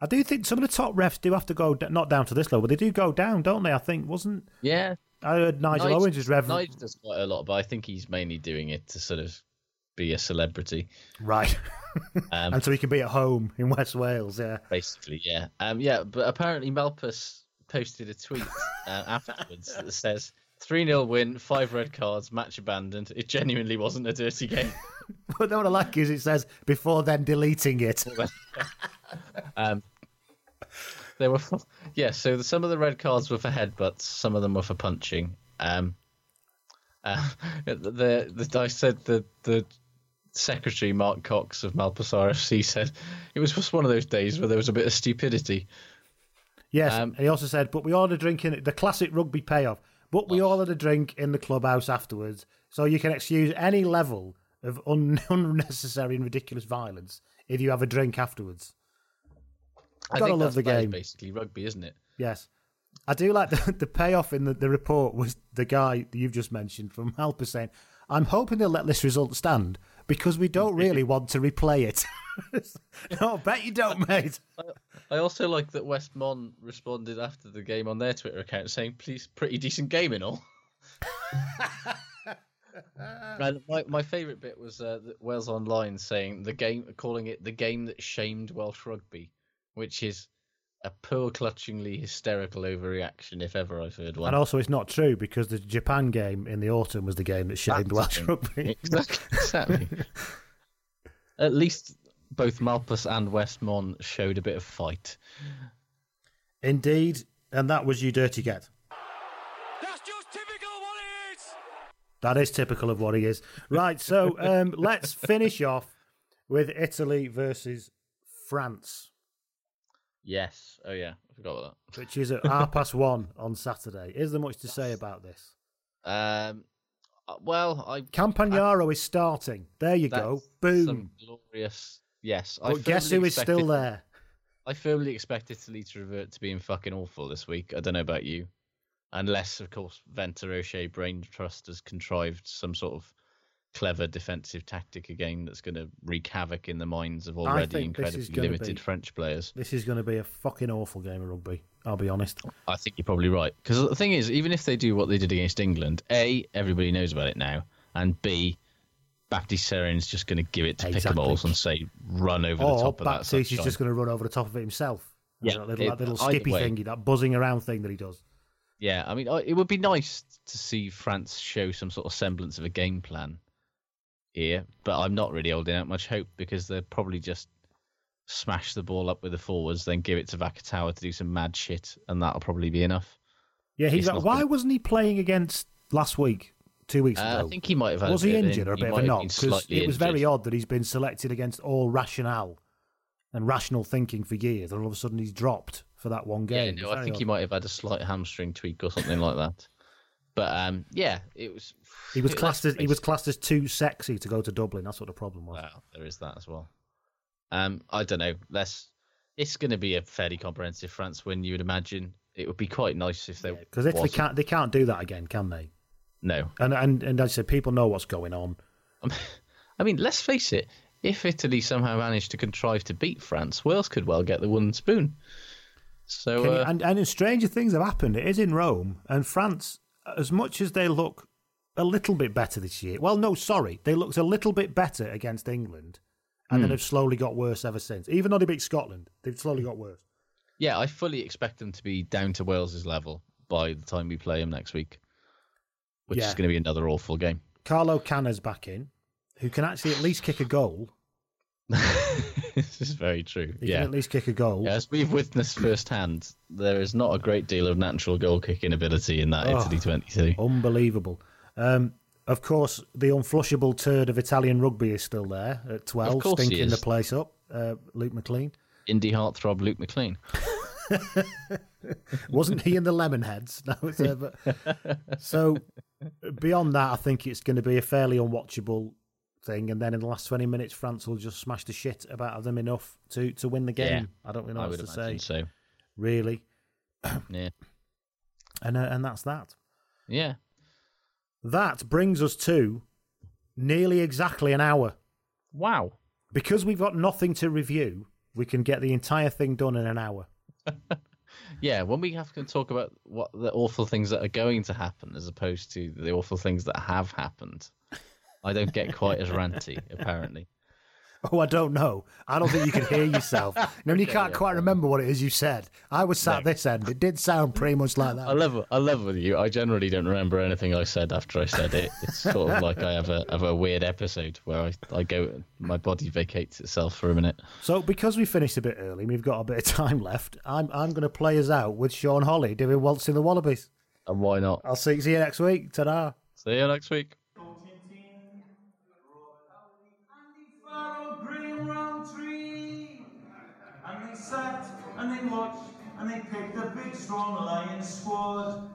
I do think some of the top refs do have to go d- not down to this level, but they do go down, don't they? I think wasn't. Yeah, I heard Nigel Nigel- Owens is rev. Nigel does quite a lot, but I think he's mainly doing it to sort of be a celebrity. Right. Um, and so he can be at home in West Wales. Yeah. basically, yeah. Um, yeah, but apparently Malpas posted a tweet uh, afterwards that says 3 0 win, five red cards, match abandoned. It genuinely wasn't a dirty game. But what I like is it says before then deleting it. um, there were, yeah, so the, some of the red cards were for headbutts, some of them were for punching. Um, uh, the, the I said the the secretary Mark Cox of Malpas RFC said it was just one of those days where there was a bit of stupidity. Yes. Um, and he also said, but we all had a drink in the classic rugby payoff. But we all had a drink in the clubhouse afterwards, so you can excuse any level of un- unnecessary and ridiculous violence if you have a drink afterwards. I Gotta love the game. basically rugby, isn't it? Yes. I do like the, the payoff in the, the report was the guy that you've just mentioned from Halper saying, I'm hoping they'll let this result stand because we don't really want to replay it. no, I bet you don't, mate. I also like that West Mon responded after the game on their Twitter account saying, "Please, pretty decent game in all." and my my favourite bit was uh, Wales Online saying the game, calling it the game that shamed Welsh rugby, which is a pearl clutchingly hysterical overreaction if ever I've heard one. And also, it's not true because the Japan game in the autumn was the game that shamed Welsh That's- rugby. Exactly. exactly. At least both Malpas and West Mon showed a bit of fight. Indeed, and that was you dirty get. That's just typical of what it is. That is typical of what he is. Right, so um, let's finish off with Italy versus France, Yes. Oh yeah, I forgot about that. which is at half past one on Saturday. Is there much to say about this? Um, uh, well, I Campagnaro is starting. There you go. Boom. Some glorious. Yes. I But guess firmly who is still there? I firmly expect Italy to revert to being fucking awful this week. I don't know about you, unless of course Venter O'Shea Brain Trust has contrived some sort of clever defensive tactic again that's going to wreak havoc in the minds of already incredibly limited be- French players. This is going to be a fucking awful game of rugby. I'll be honest. I think you're probably right. Because the thing is, even if they do what they did against England, A, everybody knows about it now, and B, Baptiste just going to give it to Exactly. Picamoles and say, run over the Or top of that. Baptiste is just going to run over the top of it himself. Yeah, that little, it- that little skippy way. thingy, that buzzing around thing that he does. Yeah, I mean, it would be nice to see France show some sort of semblance of a game plan here, but I'm not really holding out much hope because they'll probably just smash the ball up with the forwards, then give it to Vakatawa to do some mad shit, and that'll probably be enough. Yeah, he's like, why gonna- wasn't he playing against last week, two weeks Uh, ago? I think he might have had Was he injured or a bit of a knock? Because it was very odd that he's been selected against all rationale and rational thinking for years, and all of a sudden he's dropped for that one Yeah, game. no, I think he might have had a slight hamstring tweak or something like that. But um, yeah, it was. He was classed as he was classed as too sexy to go to Dublin. That's what the problem was. Well, there is that as well. Um, I don't know. Let's. It's going to be a fairly comprehensive France win. You would imagine it would be quite nice if they Because if they can't, they can't do that again, can they? No, And and and as I said, people know what's going on. I mean, let's face it. If Italy somehow managed to contrive to beat France, Wales could well get the wooden spoon. So Can you- uh, and and stranger things have happened. It is in Rome and France. As much as they look a little bit better this year, well, no, sorry, they looked a little bit better against England, and then Hmm. have slowly got worse ever since. Even though they beat Scotland, they've slowly got worse. yeah, I fully expect them to be down to Wales's level by the time we play them next week, which Yeah. is going to be another awful game. Carlo Canna's back in, who can actually at least kick a goal. this is very true. He yeah. can at least kick a goal. As we've witnessed firsthand, there is not a great deal of natural goal kicking ability in that Oh. Italy 22. Unbelievable. Um, of course, the unflushable turd of Italian rugby is still there at 12, stinking the place up. Uh, Luke McLean. Indie heartthrob Luke McLean. Wasn't he in the Lemonheads? No, it's, uh, but, so beyond that, I think it's going to be a fairly unwatchable thing. And then in the last 20 minutes, France will just smash the shit about them enough to, to win the game. I don't really know I what to say. so. Really. Yeah. And, uh, and that's that. Yeah. That brings us to nearly exactly an hour. Wow. Because we've got nothing to review, we can get the entire thing done in an hour. Yeah, when we have to talk about what the awful things that are going to happen as opposed to the awful things that have happened, I don't get quite as ranty, apparently. Oh, I don't know. I don't think you can hear yourself. No, you can't quite remember what it is you said. I was sat this end. It did sound pretty much like that. I love, I level with you. I generally don't remember anything I said after I said it. It's sort of like I have a have a weird episode where I, I go, my body vacates itself for a minute. So, because we finished a bit early, and we've got a bit of time left. I'm I'm going to play us out with Sean Holly doing Waltz in the Wallabies. And why not? I'll see, see you next week. Ta-da. See you next week. And they picked a big strong lion squad.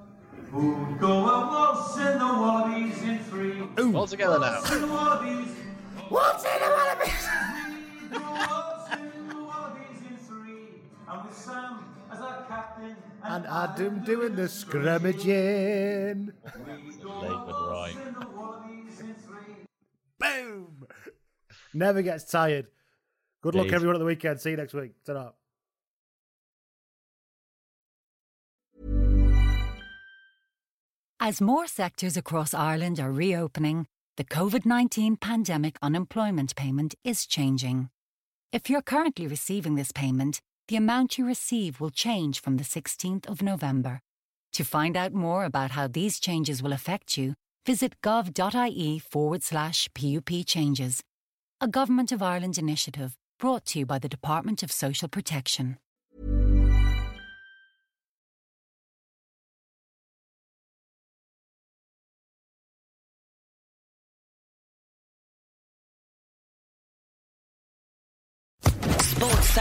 Who'd go a waltz in the wallabies in three. Ooh. All together now. Waltz in the wallabies. Waltz in the wallabies. We go waltz in the wallabies in three. And with Sam as our captain. And Adam doing the scrummaging. Labour right. the wallabies in. Boom. Never gets tired. Good luck, everyone, at the weekend. See you next week. Ta-da. As more sectors across Ireland are reopening, the COVID 19 pandemic unemployment payment is changing. If you're currently receiving this payment, the amount you receive will change from the 16th of November. To find out more about how these changes will affect you, visit gov.ie forward slash PUP changes. A Government of Ireland initiative brought to you by the Department of Social Protection.